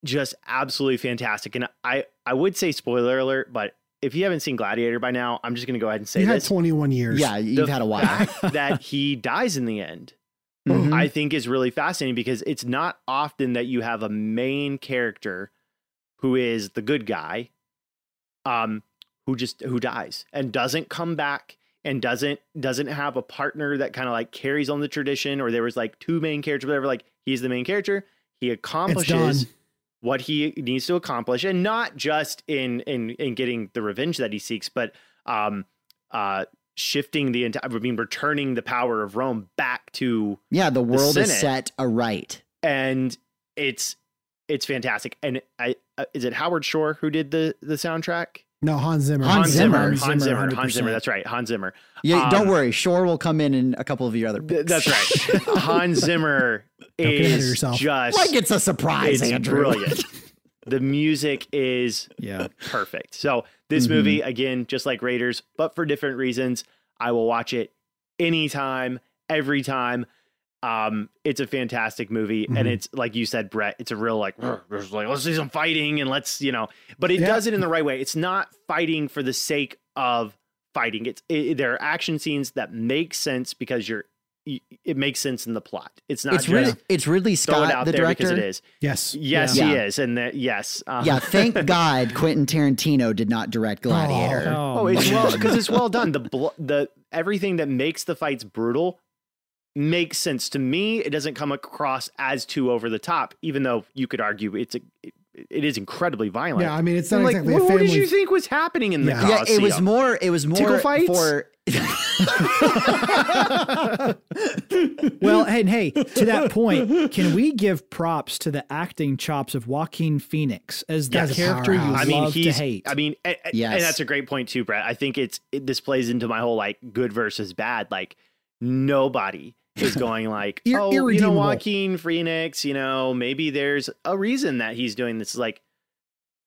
just absolutely fantastic. And I, I would say spoiler alert, but if you haven't seen Gladiator by now, I'm just going to go ahead and say You had this. 21 years. Yeah, you've The had a while. fact that he dies in the end, Mhm. I think is really fascinating because it's not often that you have a main character who is the good guy um, who just who dies and doesn't come back and doesn't doesn't have a partner that kind of like carries on the tradition or there was like two main characters whatever like he's the main character he accomplishes done. What he needs to accomplish and not just in in in getting the revenge that he seeks but um uh shifting the entire i mean returning the power of rome back to Yeah, the world is Senate. set aright. and it's it's fantastic and i uh, is it howard shore who did the the soundtrack No, Hans Zimmer. Hans Zimmer. Hans Hans Zimmer, Zimmer, Hans Zimmer, 100%. that's right, Hans Zimmer. Yeah, don't Um, worry. Shore will come in in a couple of your other Th- picks. That's right. Hans Zimmer Don't get ahead of is yourself. just like it's a surprise, it's Andrew. brilliant. the music is Yeah. perfect. So this Mhm. movie, again, just like Raiders, but for different reasons, I will watch it anytime, every time. Um, it's a fantastic movie, and Mhm. it's like you said, Brett. It's a real like, like let's see some fighting, and let's you know, but it Yeah. does it in the right way. It's not fighting for the sake of fighting. It's it, there are action scenes that make sense because you're it makes sense in the plot. It's not It's just Rid- it's Ridley Scott, out the there because director. it is. Yes. Yes, Yeah. he is, and that yes, uh, Yeah, thank God Quentin Tarantino did not direct Gladiator. Oh, Oh, it's well because it's well done. The bl- the everything that makes the fights brutal makes sense to me. It doesn't come across as too over the top, even though you could argue it's a it, it is incredibly violent. Yeah, I mean, it's not I'm like, exactly what, a what did you think was happening in the Yeah. Yeah, it was more. It was more Tickle fights? for. Well, and hey, to that point, can we give props to the acting chops of Joaquin Phoenix as the Yes. character you I mean, love to hate? I mean, and, and- Yes. and that's a great point too, Brett. I think it's it, this plays into my whole like good versus bad. Like nobody is going like, Ir- oh, you know, irredeemable. Joaquin Phoenix. You know, maybe there's a reason that he's doing this. Like,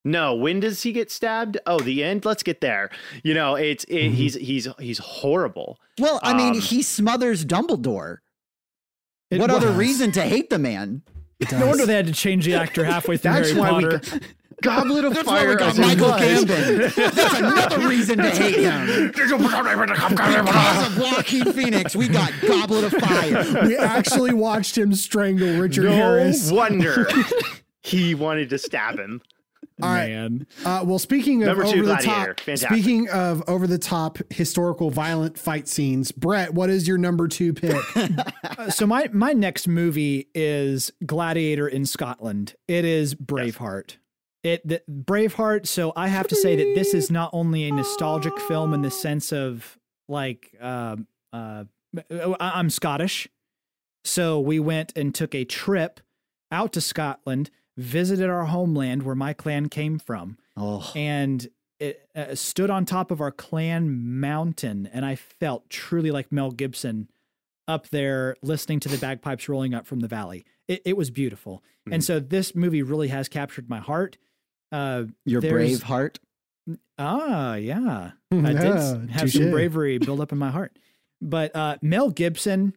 no, when does he get stabbed? Oh, the end. Let's get there. You know, it's it, Mhm. he's he's he's horrible. Well, I mean, Um, he smothers Dumbledore. It what other reason to hate the man? No wonder they had to change the actor halfway through That's Harry why we Potter. got- Goblet of That's why Fire. we got Michael was. Gambon. That's another reason to hate him. Because of Joaquin Phoenix, we got Goblet of Fire. we actually watched him strangle Richard no Harris. No wonder he wanted to stab him. All right. Man. Uh, well, speaking of Number two, over the top, speaking of over the top historical violent fight scenes, Brett, what is your number two pick? Uh, so my my next movie is Gladiator in Scotland. It is Braveheart. It the, Braveheart. So I have to say that this is not only a nostalgic film in the sense of like um uh, I- I'm Scottish, so we went and took a trip out to Scotland, visited our homeland where my clan came from Oh, and it uh, stood on top of our clan mountain and i felt truly like mel gibson up there listening to the bagpipes rolling up from the valley it, it was beautiful and Mhm. so this movie really has captured my heart uh your brave heart. ah yeah i did s- Yeah, have some bravery build up in my heart but uh mel gibson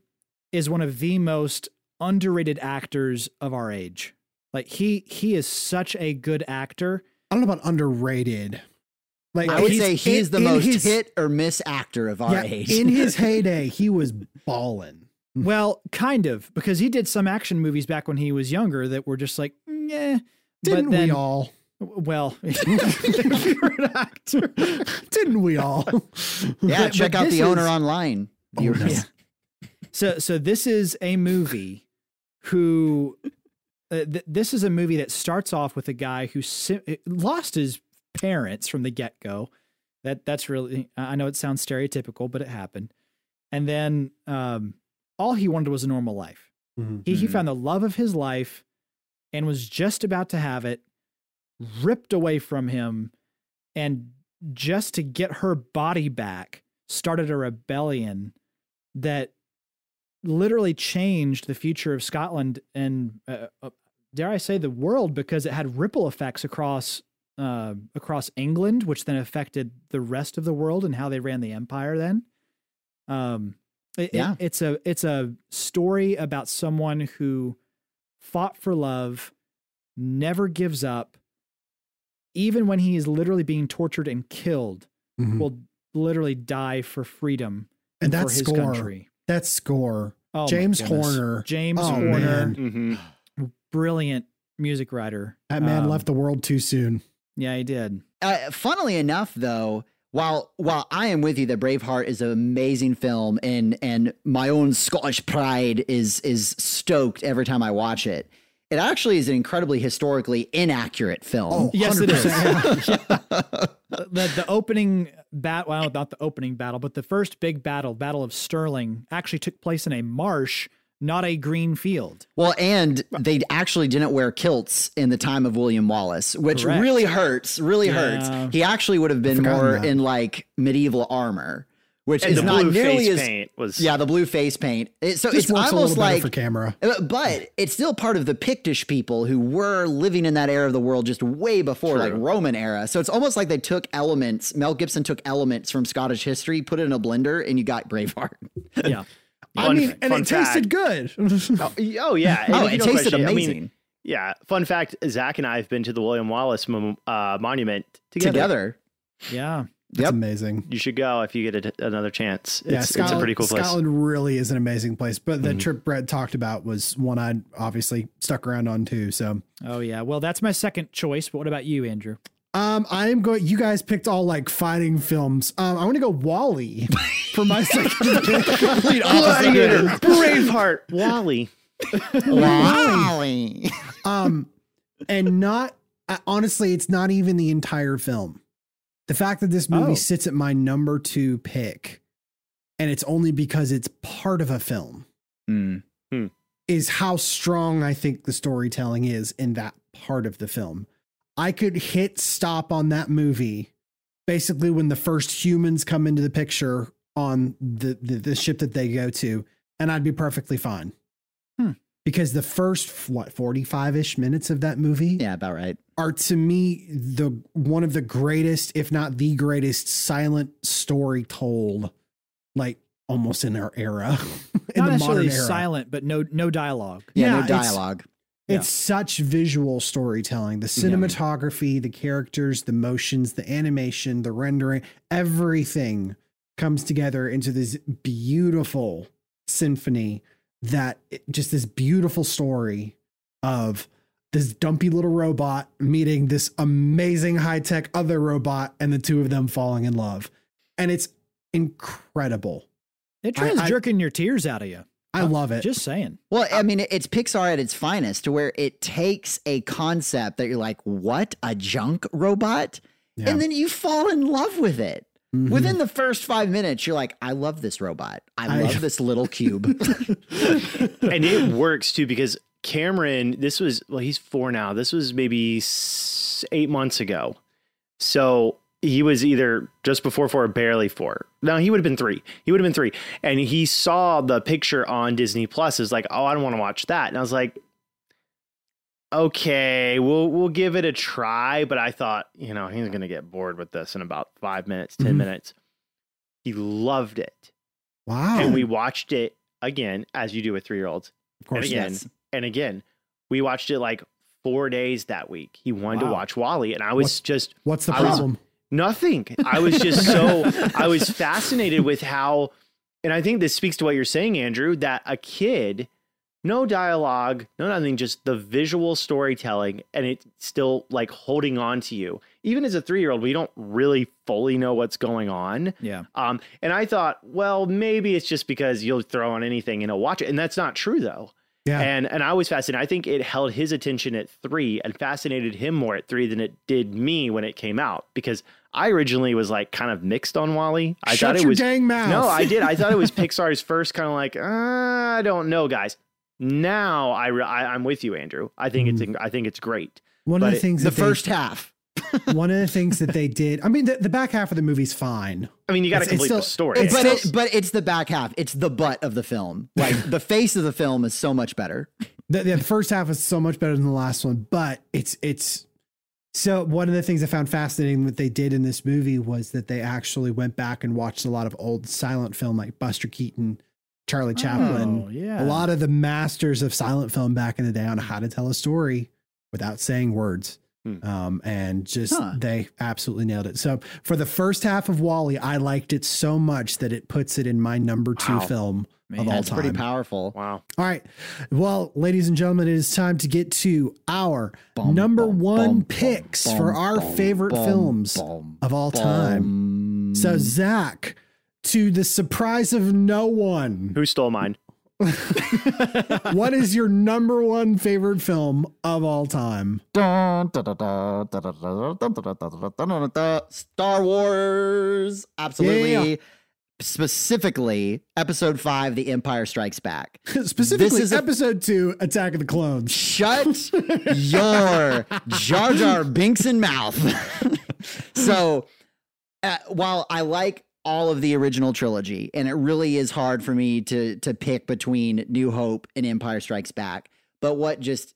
is one of the most underrated actors of our age like he he is such a good actor I don't know about underrated. Like I would say he's in- the in most his- hit or miss actor of our yeah, age. in his heyday, he was balling. Well, kind of, because he did some action movies back when he was younger that were just like, yeah. Didn't but then, we all? Well, if you're an actor. Didn't we all? yeah, but- check but out this the owner is- online. Oh, Viewers. no. So, so this is a movie who, uh, th- this is a movie that starts off with a guy who si- lost his parents from the get go. That that's really, I know it sounds stereotypical, but it happened. And then, um, all he wanted was a normal life. Mhm. He, he Mhm. found the love of his life and was just about to have it ripped away from him. And just to get her body back, started a rebellion that literally changed the future of Scotland and, uh, uh, dare I say, the world because it had ripple effects across. Uh, across England, which then affected the rest of the world and how they ran the empire. Then, um, it- it- Yeah. it's a it's a story about someone who fought for love, never gives up, even when he is literally being tortured and killed, Mhm. will literally die for freedom and for that his score, country. that score, Oh James. Horner, James Oh, Horner. Mm-hmm. brilliant music writer. that man Um, left the world too soon. Yeah, he did. uh, funnily enough, though, while while I am with you that Braveheart is an amazing film, and and my own Scottish pride is is stoked every time I watch it. It actually is an incredibly historically inaccurate film. Oh, Yes, it is. 100%. The the opening bat well not the opening battle, but the first big battle, Battle of Stirling, actually took place in a marsh, not a green field. Well, and they actually didn't wear kilts in the time of William Wallace, which Correct. really hurts. Really Yeah. hurts. He actually would have been more that. in like medieval armor, which And is the not blue nearly face as paint was yeah, the blue face paint. It- so it's works almost little like for camera. Uh, But it's still part of the Pictish people who were living in that era of the world just way before, like Roman era. So it's almost like they took elements. Mel Gibson took elements from Scottish history, put it in a blender, and you got Braveheart. Yeah. I Fun- mean, and fun it tasted good. Oh, oh yeah. And Oh, if it don't tasted question I mean, amazing yeah. Fun fact: Zach and I have been to the William Wallace uh, monument together. together. Yeah. That's Yep. amazing. You should go if you get a, another chance. It's, yeah, it's a pretty cool place. Scotland really is an amazing place. But the Mhm. trip Brett talked about was one I'd obviously stuck around on too. So Oh yeah. Well, that's my second choice. But what about you, Andrew? um I'm going you guys picked all like fighting films. Um I'm gonna go WALL-E for my second pick. Complete Gladiator, opposite. Braveheart, WALL-E. WALL-E. um and not uh, honestly it's not even the entire film the fact that this movie Oh. sits at my number two pick and it's only because it's part of a film Mm. is how strong i think the storytelling is in that part of the film i could hit stop on that movie basically when the first humans come into the picture on the the, the ship that they go to and i'd be perfectly fine Hmm. Because the first what 45ish minutes of that movie Yeah, about right. are to me the one of the greatest if not the greatest silent story told like almost in our era in Not the modern necessarily era silent, but no no dialogue. Yeah, Yeah, no it's- dialogue. it's such visual storytelling the cinematography the characters the motions the animation the rendering everything comes together into this beautiful symphony that it- just this beautiful story of this dumpy little robot meeting this amazing high-tech other robot and the two of them falling in love and it's incredible It tries I- jerking your tears out of you. i love it Just saying. Well, I mean, it's Pixar at its finest, to where it takes a concept that you're like, "What a junk robot," Yeah. and then you fall in love with it. Mhm. Within the first five minutes, you're like, "I love this robot. I I- love this little cube." and it works too because Cameron, this was well, he's four now. This was maybe eight months ago, so he was either just before four or barely four. No, he would have been three. He would have been three, and he saw the picture on Disney Plus. Is like, oh, I don't want to watch that, and I was like. Okay, we'll we'll give it a try, but I thought, you know, he's gonna get bored with this in about five minutes, 10 Mhm. minutes. He loved it. wow And we watched it again, as you do with three year olds of course and again, yes. and again, we watched it like four days that week. He wanted Wow. to watch WALL-E, and I was just what's the I was- problem nothing. I was just so I was fascinated with how, and I think this speaks to what you're saying, Andrew, that a kid, no dialogue, no nothing, just the visual storytelling, and it's still like holding on to you. Even as a three year old, we don't really fully know what's going on. Yeah. Um, and I thought, well, maybe it's just because you'll throw on anything and he'll watch it, and that's not true though. yeah And and I was fascinated. I think it held his attention at three and fascinated him more at three than it did me when it came out because I originally was like kind of mixed on WALL-E. I Shut thought it your was dang mouth no, I did. I thought it was Pixar's first kind of like uh, I don't know, guys. Now I, re- I I'm with you, Andrew. I think it's mm. I think it's great. one of but the it- things the they- first half. one of the things that they did i mean the, the back half of the movie's fine I mean, you got to It's- it's complete the story. it's but it, but it's the back half. It's the butt of the film. Like the face of the film is so much better. the, the first half is so much better than the last one but it's it's so one of the things i found fascinating that they did in this movie was that they actually went back and watched a lot of old silent film like buster keaton charlie chaplin Oh, yeah. a lot of the masters of silent film back in the day on how to tell a story without saying words Hmm. um, and just Huh. they absolutely nailed it so for the first half of WALL-E i liked it so much that it puts it in my number two Wow. film of all That's time. pretty powerful. Wow. All right. Well, ladies and gentlemen, it is time to get to our Bum, number bum, one bum, picks bum, for our bum, favorite bum, films bum, of all time. So, Zach, to the surprise of no one. Who stole mine? what is your number one favorite film of all time? Star Wars. Absolutely. Yeah. Specifically, episode five, The Empire Strikes Back. Specifically, episode a- two, Attack of the Clones. Shut your Jar Jar Binks and mouth. so, uh, while I like all of the original trilogy, and it really is hard for me to to pick between New Hope and Empire Strikes Back, but what just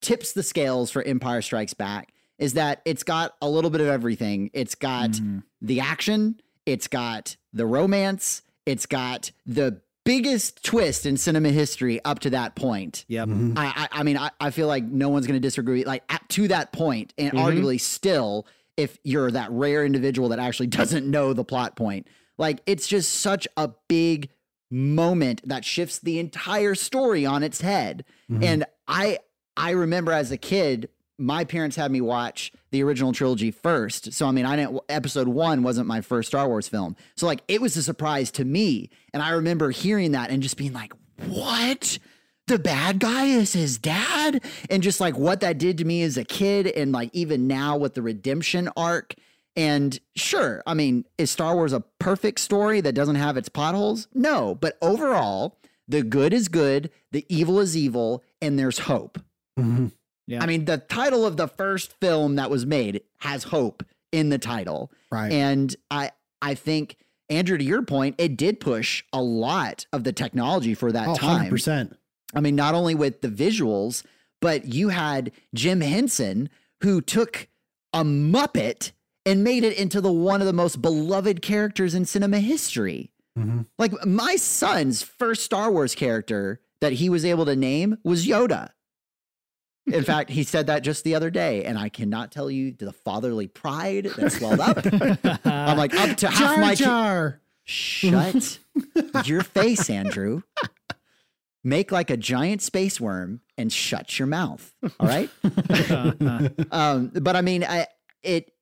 tips the scales for Empire Strikes Back is that it's got a little bit of everything. It's got Mhm. the action, it's got the romance, it's got the biggest twist in cinema history up to that point. Yep. Mhm. I, I, I mean, I, I feel like no one's going to disagree. Like at, to that point, and Mhm. arguably still, if you're that rare individual that actually doesn't know the plot point, like it's just such a big moment that shifts the entire story on its head. Mhm. And I, I remember as a kid, my parents had me watch the original trilogy first. So I mean, I didn't. Episode one wasn't my first Star Wars film. So like, it was a surprise to me, and I remember hearing that and just being like, "What?" The bad guy is his dad and just like what that did to me as a kid and like even now with the redemption arc and sure i mean is star wars a perfect story that doesn't have its potholes no but overall the good is good the evil is evil and there's hope Mhm. Yeah. i mean the title of the first film that was made has hope in the title Right. and I I think Andrew, to your point, it did push a lot of the technology for that oh, time. 100%. I mean, not only with the visuals, but you had Jim Henson who took a Muppet and made it into the one of the most beloved characters in cinema history. Mhm. Like my son's first Star Wars character that he was able to name was Yoda. In fact, he said that just the other day, and I cannot tell you the fatherly pride that swelled up. I'm like up to half Jar my Jar. Shut your face, Andrew. Make like a giant space worm and shut your mouth. All right. um, but I mean, I it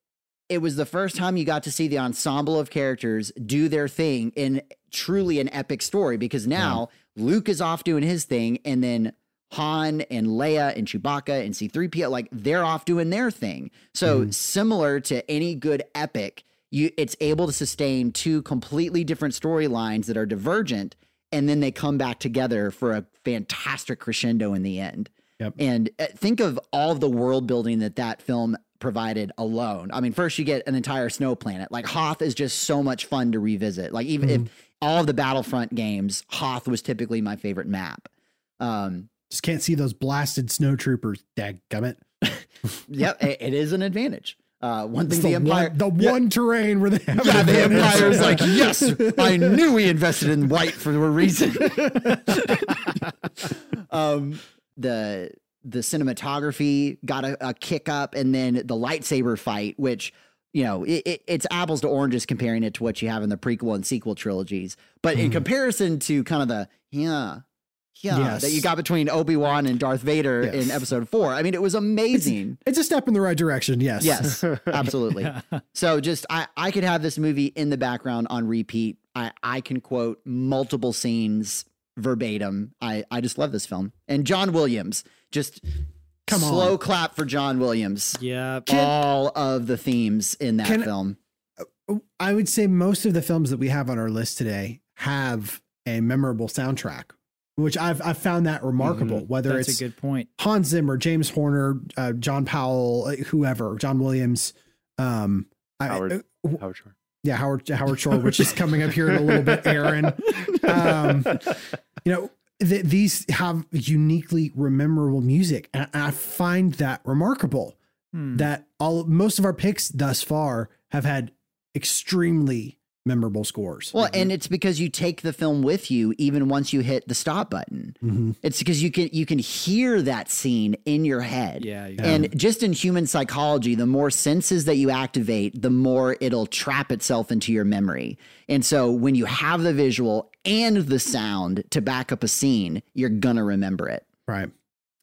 it was the first time you got to see the ensemble of characters do their thing in truly an epic story because now Luke is off doing his thing, and then Han and Leia and Chewbacca and C3PO, like they're off doing their thing. So similar to any good epic, you it's able to sustain two completely different storylines that are divergent, and then they come back together for a fantastic crescendo in the end. Yep. And uh, think of all of the world building that that film provided alone. I mean, first you get an entire snow planet. Like Hoth is just so much fun to revisit. Like even if all of the Battlefront games, Hoth was typically my favorite map. Um, Just can't see those blasted snowtroopers. Dadgummit. yep, it, Yep, it is an advantage. Uh, one thing the, the, Empire, one, the Yeah. one terrain where they have Yeah, the advantage. Empire's like, yes, I knew we invested in white for a reason. um, the the cinematography got a, a kick up, and then the lightsaber fight, which you know, it, it, it's apples to oranges comparing it to what you have in the prequel and sequel trilogies. But in Mhm. comparison to kind of the yeah. Yeah, Yes. that you got between Obi Wan and Darth Vader Yes. in Episode Four. I mean, it was amazing. It's a step in the right direction. Yes. Yes, absolutely. So just I I could have this movie in the background on repeat. I I can quote multiple scenes verbatim. I I just love this film. And John Williams, just Come on. slow clap for John Williams. yeah. All of the themes in that Can- film. I would say most of the films that we have on our list today have a memorable soundtrack, which I've I've found that remarkable. Whether That's it's a good point. Hans Zimmer, James Horner, uh, John Powell, uh, whoever, John Williams, um, I- Howard. uh, w- Howard Shore. yeah, Howard Howard Shore, which is coming up here in a little bit. Aaron, um, you know, th- these have uniquely memorable music, and I find that remarkable. Hmm. That all most of our picks thus far have had extremely memorable scores. Well, and it's because you take the film with you even once you hit the stop button. Mhm. It's because you can you can hear that scene in your head. yeah. you- And just in human psychology, the more senses that you activate, the more it'll trap itself into your memory. And so when you have the visual and the sound to back up a scene, you're gonna remember it. Right.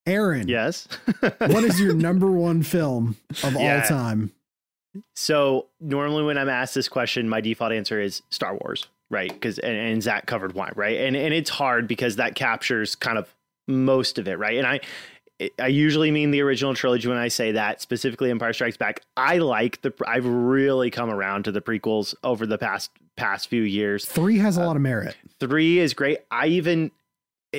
Aaron, Yes. what is your number one film of Yeah. all time? So normally when I'm asked this question, my default answer is Star Wars, right? Because and, and Zach covered why, right? And and it's hard because that captures kind of most of it, right? And I I usually mean the original trilogy when I say that, specifically Empire Strikes Back. I like the I've really come around to the prequels over the past past few years. Three has a uh, lot of merit. Three is great. I even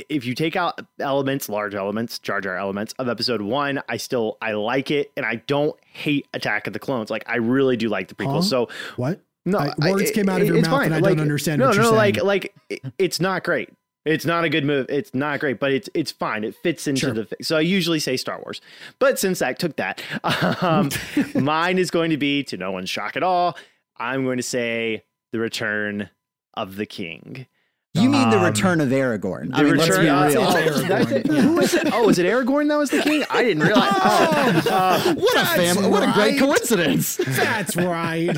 if you take out elements, large elements, Jar Jar elements of episode one, I still I like it, and I don't hate Attack of the Clones. Like I really do like the prequel. Huh? So What? no, I- words came out of your mouth and I don't understand No, what you're no, like saying. like it- it's not great. It's not a good move. It's not great, but it's it's fine. It fits into Sure. the. So I usually say Star Wars, but since Zach took that, um, mine is going to be to no one's shock at all. I'm going to say the Return of the King. You mean the Um, return of Aragorn? The I mean, let's return. be uh, real. oh, It's did Aragorn, Who was it? Oh, is it Aragorn that was the king? I didn't realize. Oh, uh, what a family! What a great coincidence! That's right.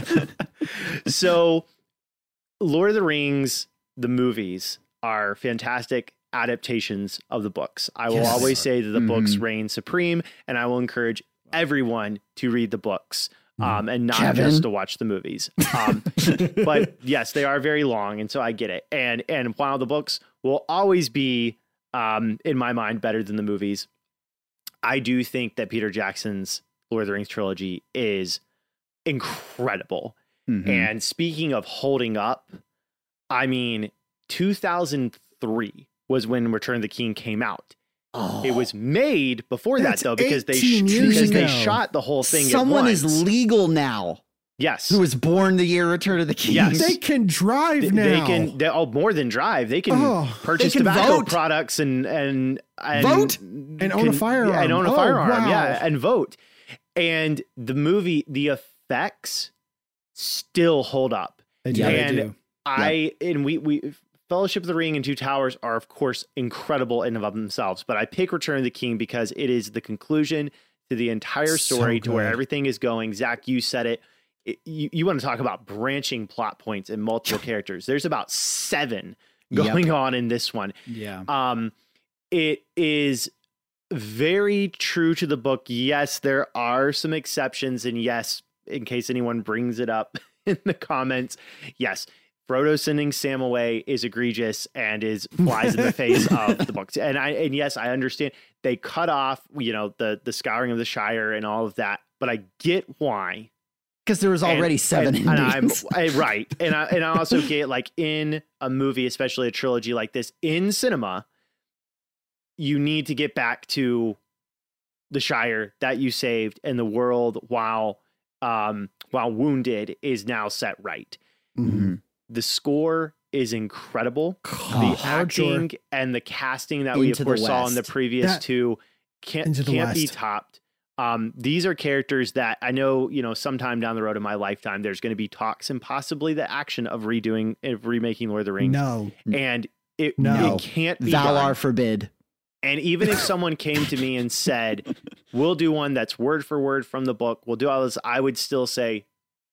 so Lord of the Rings, the movies are fantastic adaptations of the books. I will Yes. always say that the books Mhm. reign supreme, and I will encourage everyone to read the books. Um, and not Kevin. just to watch the movies. Um, but yes, they are very long, and so I get it. And and while the books will always be, um, in my mind, better than the movies, I do think that Peter Jackson's Lord of the Rings trilogy is incredible. Mhm. And speaking of holding up, I mean, 2003 was when Return of the King came out. Oh. It was oh. made before that though, because they 18 years because they shot the whole thing. Someone at is legal now yes, who was born the year Return of the King. Yes. they can drive They- now. They can. They, oh, more than drive. They can Oh, purchase they can tobacco vote. products and and, and Vote? And own a firearm. and own a Oh, firearm. wow. Yeah, and vote. And the movie, the effects still hold up. They do. Yeah, they do. I and we we Fellowship of the Ring and Two Towers are of course incredible in and of themselves, but I pick Return of the King because it is the conclusion to the entire So story to where everything is going. Zach, you said it. It- you, you want to talk about branching plot points and multiple characters. There's about seven Yep. going on in this one. Yeah. Um, it is very true to the book. Yes, there are some exceptions, and yes, in case anyone brings it up in the comments, yes, Frodo sending Sam away is egregious and is flies in the face of the books. And I and yes, I understand they cut off, you know, the the scouring of the Shire and all of that, but I get why because there was already and- seven and, and I'm. I- right, and I and I also get like in a movie, especially a trilogy like this, in cinema, you need to get back to the Shire that you saved and the world while um while wounded is now set right. Mhm. The score is incredible. Oh, the acting and the casting that we of course saw in the previous That- two can't can't be topped. Um, these are characters that I know, you know, sometime down the road in my lifetime, there's going to be talks and possibly the action of redoing, of remaking Lord of the Rings, No. and it, No. it can't be Valar done. forbid. And even if someone came to me and said, "We'll do one that's word for word from the book," we'll do all this, I would still say,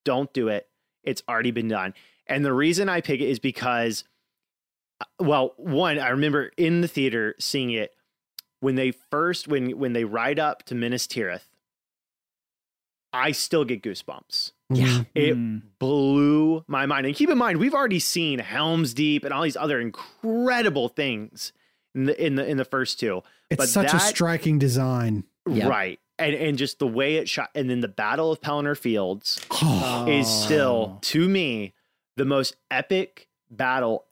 "Don't do it. It's already been done." And the reason I pick it is because, uh, well, one, I remember in the theater seeing it when they first when when they ride up to Minas Tirith. I still get goosebumps. Yeah, It Mm. blew my mind. And keep in mind, we've already seen Helm's Deep and all these other incredible things in the in the in the first two. It's But such a striking design. Yep. Right. And and just the way it shot and then the Battle of Pelennor Fields Oh, is still to me the most epic battle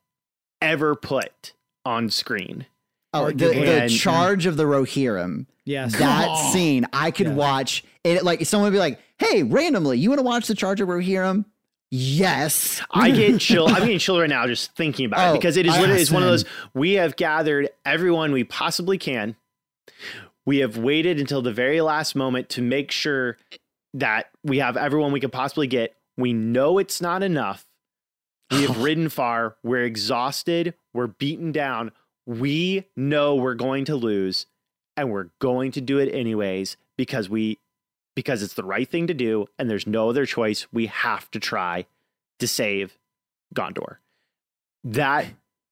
ever put on screen. Oh, the, Arguably. the charge of the Rohirrim. Yes. That Oh. scene, I could Yeah. watch it. Like someone would be like, "Hey, randomly, you want to watch the charge of Rohirrim?" Yes. I get chill. I'm getting chill right now just thinking about Oh, it because it is literally it's one of those we have gathered everyone we possibly can. We have waited until the very last moment to make sure that we have everyone we could possibly get. We know it's not enough. We have oh. ridden far. We're exhausted. We're beaten down. We know we're going to lose, and we're going to do it anyways because we because it's the right thing to do, and there's no other choice. We have to try to save Gondor. That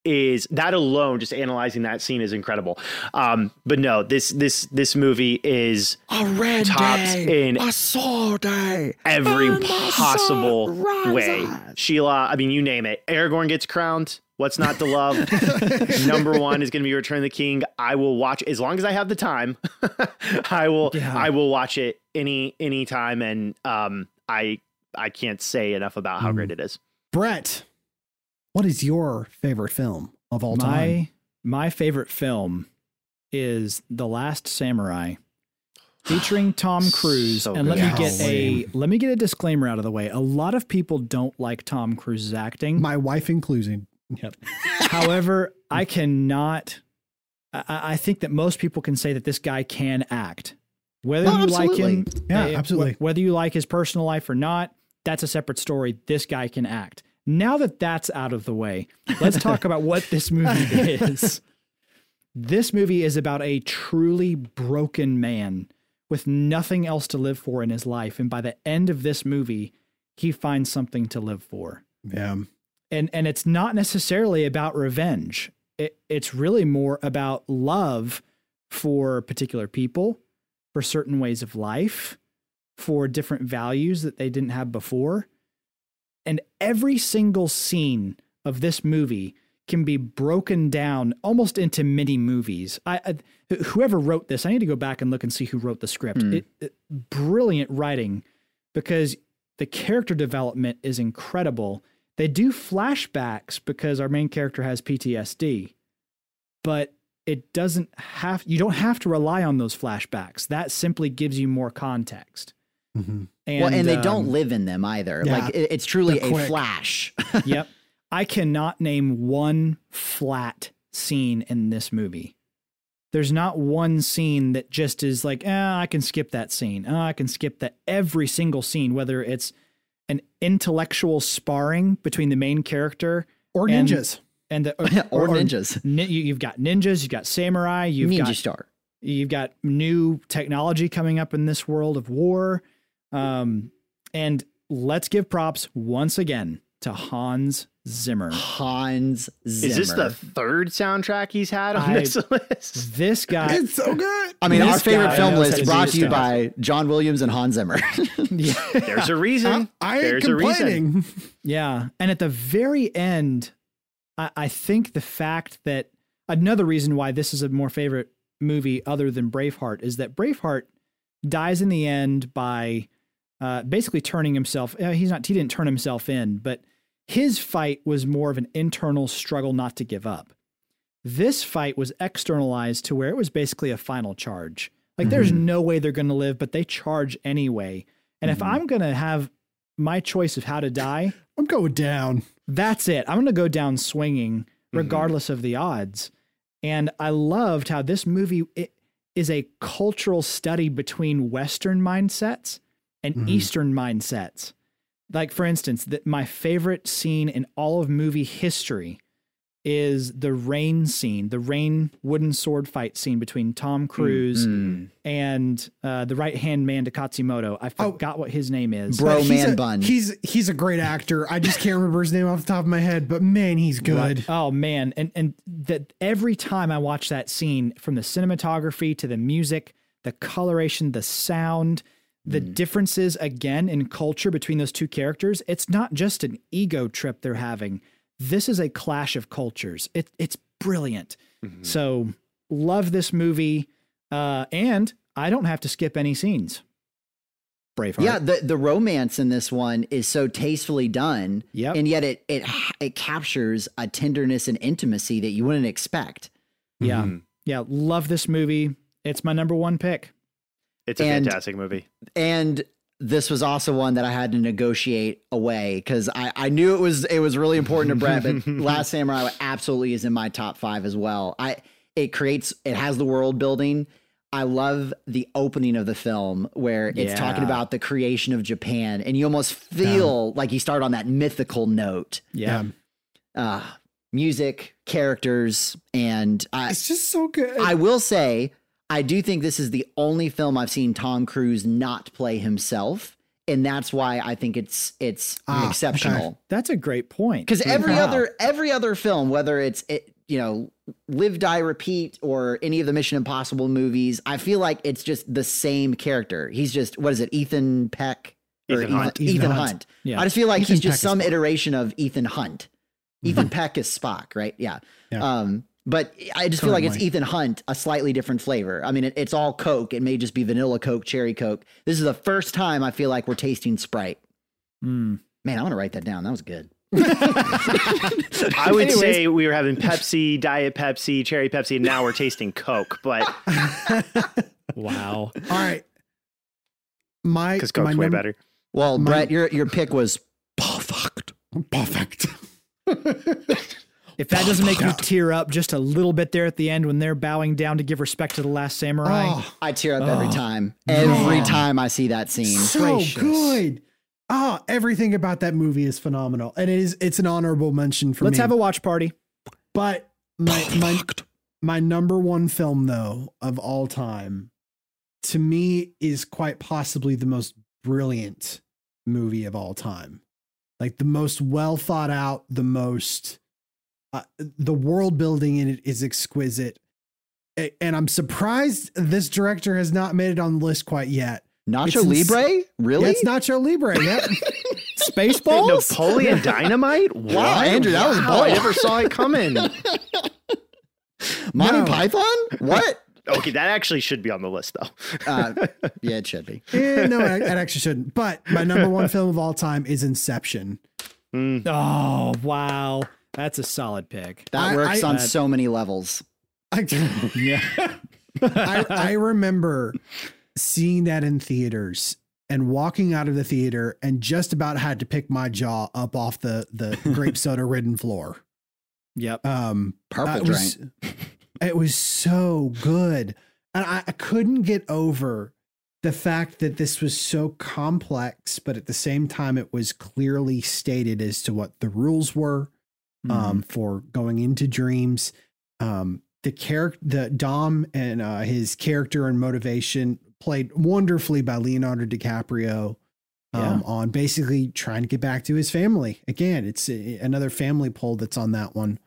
is that alone just analyzing that scene is incredible um but no this this this movie is A red tops in a soul day. every possible soul rises. way sheila i mean you name it aragorn gets crowned what's not to love number one is going to be return of the king i will watch as long as i have the time i will Yeah. i will watch it any any time and um i i can't say enough about how Mm. great it is Brett, what is your favorite film of all time? my my favorite film is The Last Samurai, featuring Tom Cruise. So and let good. me get a let me get a disclaimer out of the way. A lot of people don't like Tom Cruise's acting. My wife included. Yep. However, I cannot. I, I think that most people can say that this guy can act. Whether Oh, you like him. Yeah, eh, absolutely. Whether you like his personal life or not, that's a separate story. This guy can act. Now that that's out of the way, let's talk about what this movie is. This movie is about a truly broken man with nothing else to live for in his life. And by the end of this movie, he finds something to live for Yeah. and and it's not necessarily about revenge. It, it's really more about love for particular people, for certain ways of life, for different values that they didn't have before. And every single scene of this movie can be broken down almost into mini movies. I, I whoever wrote this, I need to go back and look and see who wrote the script. Hmm. It, it- brilliant writing because the character development is incredible. They do flashbacks because our main character has PTSD, but it doesn't have you don't have to rely on those flashbacks. That simply gives you more context. Mhm. And, well, and they don't um, live in them either. yeah. Like it- it's truly a quick. flash. yep. I cannot name one flat scene in this movie. There's not one scene that just is like, eh, I can skip that scene. Oh, I can skip that. Every single scene, whether it's an intellectual sparring between the main character Or And- ninjas. and the or, ninjas. ni- you- you've got ninjas, you've got samurai, you've Ninja got Star. You've got new technology coming up in this world of war. Um, and let's give props once again to Hans Zimmer. Hans Zimmer. is this the third soundtrack he's had on I- this list This guy, It's so good. I mean, our favorite guy film list brought to you stuff. by John Williams and Hans Zimmer. yeah, there's a reason I ain't there's a reason complaining. yeah. And at the very end, I, I think the fact that another reason why this is a more favorite movie other than Braveheart is that Braveheart dies in the end by uh, basically turning himself. Uh, he's not. He didn't turn himself in, but his fight was more of an internal struggle not to give up. This fight was externalized to where it was basically a final charge. Like there's no way they're going to live, but they charge anyway. And if I'm going to have my choice of how to die, I'm going down. that's it. I'm going to go down swinging regardless of the odds. And I loved how this movie it is a cultural study between Western mindsets and Mhm. Eastern mindsets. Like, for instance, that my favorite scene in all of movie history is the rain scene, the rain wooden sword fight scene between Tom Cruise Mm. and uh, the right hand man to Katsumoto. I Oh. forgot what his name is. Bro he's man a, bun. He's he's a great actor. I just can't remember his name off the top of my head, but man, he's good. Right. Oh man, and and that every time I watch that scene, from the cinematography to the music, the coloration, the sound, the differences again in culture between those two characters, it's not just an ego trip they're having. This is a clash of cultures. It, it's brilliant. So love this movie, uh, and I don't have to skip any scenes. Braveheart. Yeah, the the romance in this one is so tastefully done, Yep. and yet it it it captures a tenderness and intimacy that you wouldn't expect. yeah, Mhm. yeah. Love this movie. It's my number one pick. It's a And- fantastic movie And this was also one that I had to negotiate away because I, I knew it was it was really important to Brett, but Last Samurai absolutely is in my top five as well. I it creates it has the world building. I love the opening of the film where it's talking about the creation of Japan, and you almost feel like you start on that mythical note. Yeah. Uh, music, characters, and I, It's just so good. I will say, I do think this is the only film I've seen Tom Cruise not play himself and that's why I think it's it's Ah, exceptional. That's a great point. Because every Wow. other every other film, whether it's it, you know Live Die Repeat or any of the Mission Impossible movies, I feel like it's just the same character. He's just what is it, Ethan Peck or Ethan Hunt. Ethan, Ethan Hunt. Hunt. Yeah. I just feel like Ethan he's just is some iteration of Ethan Hunt. Ethan Peck is Spock, right? Yeah. Yeah. Um, but I just feel like it's Currently. Ethan Hunt, a slightly different flavor. I mean, it, it's all Coke. It may just be vanilla Coke, cherry Coke. This is the first time I feel like we're tasting Sprite. Mm. Man, I want to write that down. That was good. I would Anyways. say we were having Pepsi, Diet Pepsi, Cherry Pepsi, and now we're tasting Coke. But Wow. All right. My because my Coke's way number- better. Well, My- Brett, your your pick was perfect. Perfect. If that doesn't make you tear up just a little bit there at the end when they're bowing down to give respect to the last samurai. Oh, I tear up every oh, time. Every Yeah. time I see that scene. so Gracious. good. Oh, everything about that movie is phenomenal, and it is it's an honorable mention for Let's me. have a watch party. but my my my number one film though of all time, to me, is quite possibly the most brilliant movie of all time. Like the most well thought out, the most uh, the world building in it is exquisite. And I'm surprised this director has not made it on the list quite yet. Nacho It's ins- Libre? Really? Yeah, it's Nacho Libre. Yeah. Spaceballs? Napoleon Dynamite? Wow, Andrew, that was wow, bold. I never saw it coming. Monty No. Python? What? okay, that actually should be on the list though. uh, yeah, it should be. Eh, no, it, it actually shouldn't. But my number one film of all time is Inception. Mm. Oh, wow. That's a solid pick. That I- works I- on uh, so many levels. I, Yeah. I, I remember seeing that in theaters and walking out of the theater and just about had to pick my jaw up off the the grape soda ridden floor. Yep. Um, Purple it was, it was so good, and I, I couldn't get over the fact that this was so complex, but at the same time, it was clearly stated as to what the rules were Mm-hmm. um, for going into dreams. Um, the character, the Dom and uh, his character and motivation played wonderfully by Leonardo DiCaprio um, Yeah. on basically trying to get back to his family. Again, it's a, another family pull that's on that one.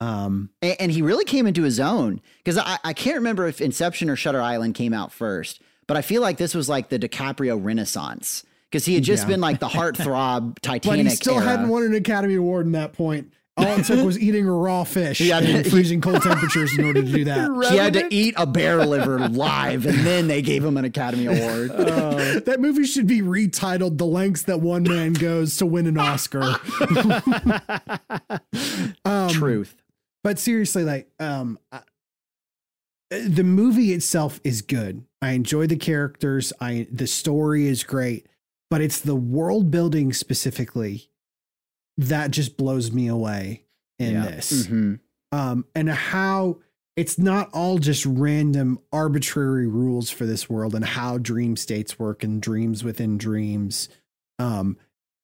Um, And, and he really came into his own because I, I can't remember if Inception or Shutter Island came out first, but I feel like this was like the DiCaprio renaissance because he had just Yeah. been like the heartthrob Titanic but he still era. hadn't won an Academy Award in that point. All it took was eating a raw fish Yeah, in he- freezing cold temperatures in order to do that. he had to eat a bear liver live, and then they gave him an Academy Award. Uh, that movie should be retitled "The Lengths That One Man Goes to Win an Oscar." um, Truth. but seriously, like, um, I- the movie itself is good. I enjoy the characters. I the story is great, but it's the world building specifically that just blows me away in Yeah. this hmm um, and how it's not all just random arbitrary rules for this world and how dream states work and dreams within dreams. Um,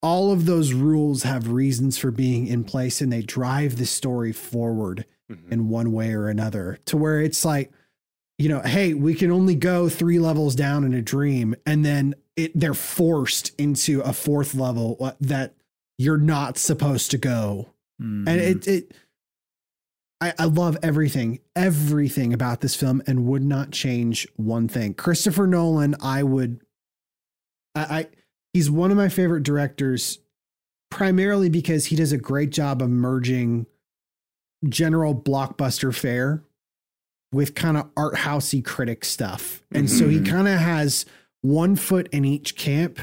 all of those rules have reasons for being in place and they drive the story forward Mhm. in one way or another to where it's like, you know, hey, we can only go three levels down in a dream and then it, they're forced into a fourth level uh, that you're not supposed to go mm. and it it I, I love everything everything about this film and would not change one thing christopher nolan i would I, I he's one of my favorite directors primarily because he does a great job of merging general blockbuster fare with kind of art housey critic stuff and so he Mhm. kind of has one foot in each camp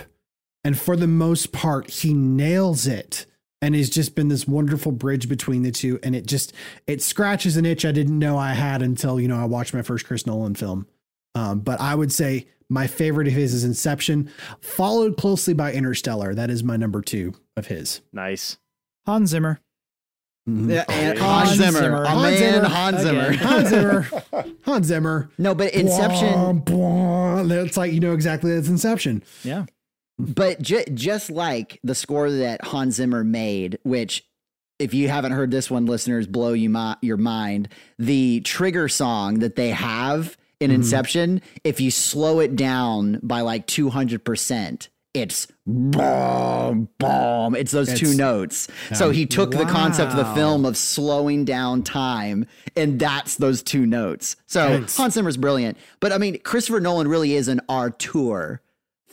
and for the most part he nails it and has just been this wonderful bridge between the two and it just it scratches an itch i didn't know i had until you know i watched my first chris nolan film um, but i would say my favorite of his is inception followed closely by interstellar that is my number two of his Nice. Hans Zimmer. Yeah, and Oh, Hans Hans Zimmer, Zimmer. Hans man, Zimmer. Hans Zimmer. Hans zimmer hans zimmer No, but Inception. Blah, blah. It's like you know exactly that's Inception. Yeah. But ju- just like the score that Hans Zimmer made, which, if you haven't heard this one, listeners, blow you mi- your mind. The trigger song that they have in Mhm. Inception, if you slow it down by like two hundred percent, it's boom, boom. It's those two It's- notes. So he took the concept of the film of slowing down time, and that's those two notes. So It's- Hans Zimmer's brilliant. But I mean, Christopher Nolan really is an auteur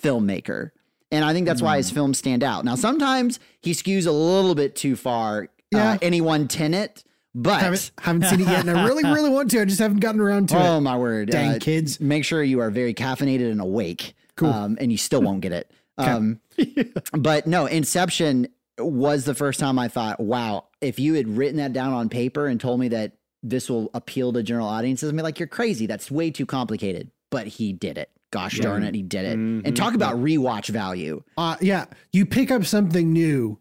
filmmaker. And I think that's why Hmm. his films stand out. Now, sometimes he skews a little bit too far, Yeah. uh, any one tenet, but haven't haven't seen it yet, and I really really want to. I just haven't gotten around to oh it. Oh, my word. Dang uh, kids. Make sure you are very caffeinated and awake. Cool. Um, and you still won't get it. Um, but no, Inception was the first time I thought, wow, if you had written that down on paper and told me that this will appeal to general audiences, I'd be like, you're crazy. That's way too complicated. But he did it. Gosh darn it, he did it. And talk about rewatch value. Uh, yeah, you pick up something new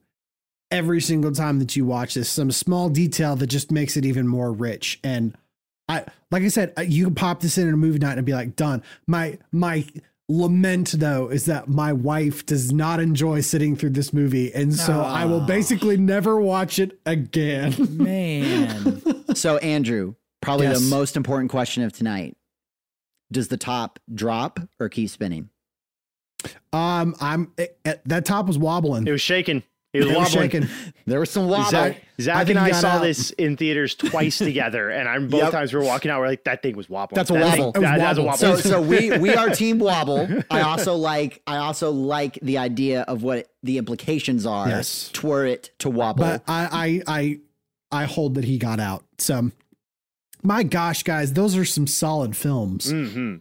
every single time that you watch this. Some small detail that just makes it even more rich. And I, like I said, uh, you can pop this in in a movie night and be like, done. My my lament though is that my wife does not enjoy sitting through this movie, and so I will basically never watch it again. Man. So, Andrew, probably Yes. the most important question of tonight. Does the top drop or keep spinning? um, I'm it, it- that top was wobbling. It was shaking. It was It was shaking. There was some wobble. Zach, Zach think and I saw out. this in theaters twice together, and I'm both Yep. times we were walking out. We're like, "That thing was wobbling." That's a That thing- wobble. It was that- that's a wobble. wobble. so so we we are team wobble. I also like I also like the idea of what the implications are Yes. for it to wobble. but I, I I I hold that he got out. So my gosh, guys, those are some solid films. hmm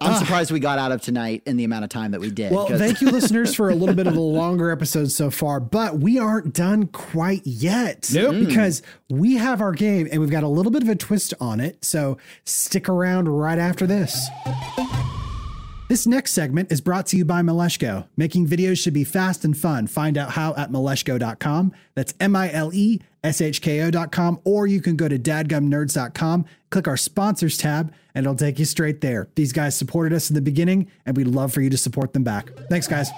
I'm Ah. surprised we got out of tonight in the amount of time that we did. Well, 'cause- thank you, listeners, for a little bit of a longer episode so far, but we aren't done quite yet. Nope. Because we have our game and we've got a little bit of a twist on it. So stick around right after this. This next segment is brought to you by Mileshko. Making videos should be fast and fun. Find out how at mileshko.com. That's M I L E S H K O.com. Or you can go to dadgumnerds.com, click our sponsors tab, and it'll take you straight there. These guys supported us in the beginning, and we'd love for you to support them back. Thanks, guys.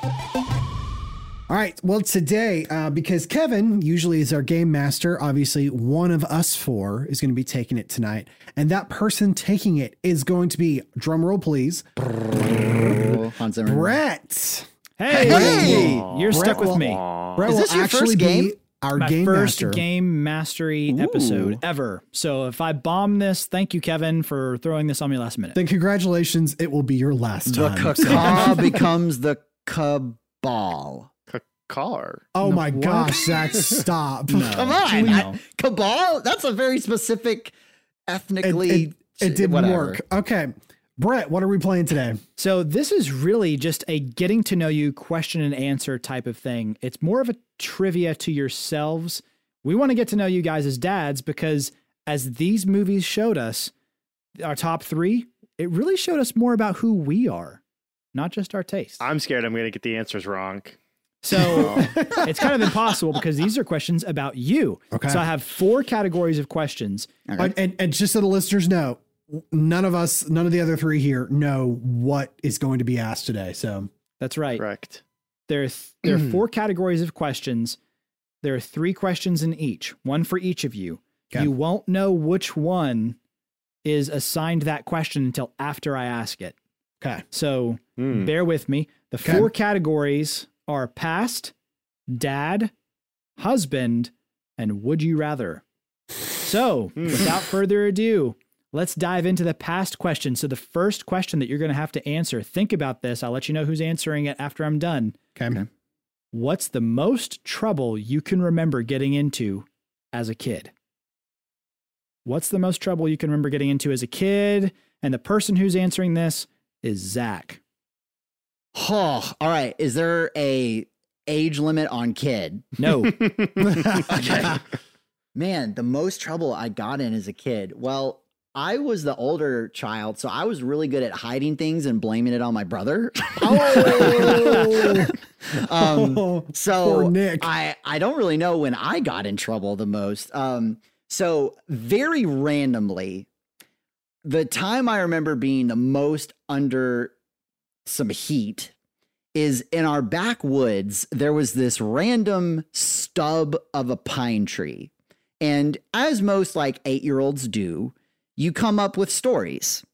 All right. Well, today, uh, because Kevin usually is our game master, obviously one of us four is going to be taking it tonight. And that person taking it is going to be, drum roll, please, Hans Zimmer. Brett. Hey, Hey! you're stuck Brett with me. Aw. Brett Is will this your actually first be game? our My game first master. game mastery episode ever. So if I bomb this, thank you, Kevin, for throwing this on me last minute. Then congratulations, it will be your last The time. caca becomes the cabal. Car. oh No, my what? gosh, Zach, stop. Come on, Julie, I- cabal. That's a very specific, It, ethnically. it, it didn't whatever. work. Okay. Brett, what are we playing today? So this is really just a getting to know you question and answer type of thing. It's more of a trivia to yourselves. We want to get to know you guys as dads because as these movies showed us, our top three, it really showed us more about who we are, not just our taste. I'm scared I'm going to get the answers wrong. So it's kind of impossible because these are questions about you. Okay. So I have four categories of questions. And, and, and just so the listeners know, none of us, none of the other three here know what is going to be asked today. So That's right. Correct. There are, th- there are four categories of questions. There are three questions in each, one for each of you. Okay. You won't know which one is assigned that question until after I ask it. okay. So Hmm. bear with me. The Okay. four categories are past, dad, husband, and would you rather. So hmm. without further ado, let's dive into the past question. So the first question that you're going to have to answer, think about this. I'll let you know who's answering it after I'm done. Okay. What's the most trouble you can remember getting into as a kid? What's the most trouble you can remember getting into as a kid? And the person who's answering this is Zach. Oh, all right. Is there a age limit on kid? No. Okay. Man, the most trouble I got in as a kid. Well, I was the older child, so I was really good at hiding things and blaming it on my brother. Oh, um, so Nick. I I don't really know when I got in trouble the most. Um, so very randomly, the time I remember being the most under some heat is in our backwoods. There was this random stub of a pine tree, and as most like eight year olds do, you come up with stories.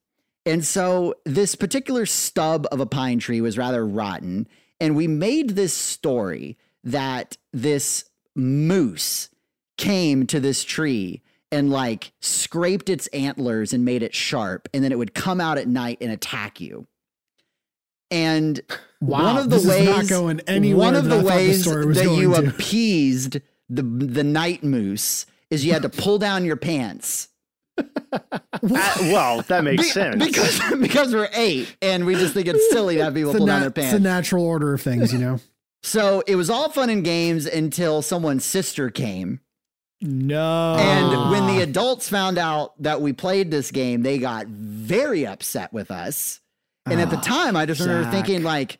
And so this particular stub of a pine tree was rather rotten. and we made this story that this moose came to this tree and like scraped its antlers and made it sharp, and then it would come out at night and attack you. And Wow, one of the ways going anywhere one of that the I the ways that you to. appeased the the night moose is you had to pull down your pants. Uh, well, that makes Be- sense. because because we're eight and we just think it's silly to have people It's the, pull down nat- their it's the natural order of things, you know. So it was all fun and games until someone's sister came. No. And when the adults found out that we played this game, they got very upset with us. And at the Ah, time, I just remember thinking, like,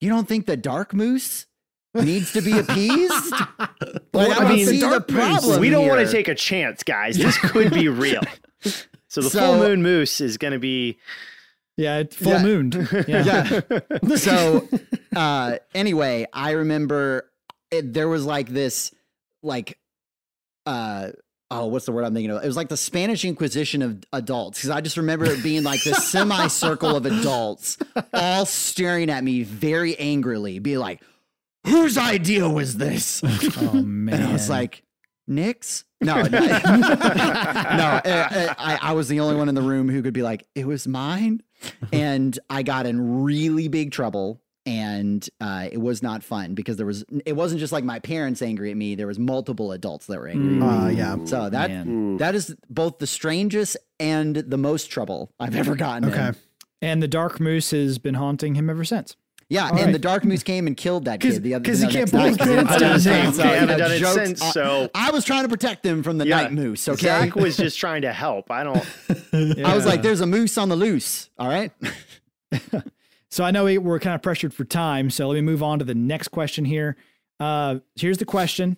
you don't think the dark moose needs to be appeased? Like, I I mean, see the problem. we don't want to take a chance, guys. This could be real. So the So- full moon moose is going to be yeah, it full Yeah. mooned. Yeah. yeah. so uh anyway i remember it, there was like this like uh oh what's the word i'm thinking of? It was like the spanish inquisition of adults because i just remember it being like this semicircle of adults all staring at me very angrily be like whose idea was this? Oh man. and i was like nick's? No no, no uh, uh, I, I was the only one in the room who could be like it was mine? And I got in really big trouble and uh, it was not fun because there was it wasn't just like my parents angry at me there was multiple adults that were angry at me. Uh, yeah. so that Man. that is both the strangest and the most trouble I've ever gotten in. Okay. And the dark moose has been haunting him ever since. yeah All and right. the dark moose came and killed that kid the other 'cause he can't next pull night his 'cause he didn't pants stand down. his They haven't You know, done it since, I- so- I was trying to protect them from the Yeah. night moose okay Zach was just trying to help. I don't. I was like there's a moose on the loose all right So I know we, we're kind of pressured for time, so let me move on to the next question here. Uh, here's the question.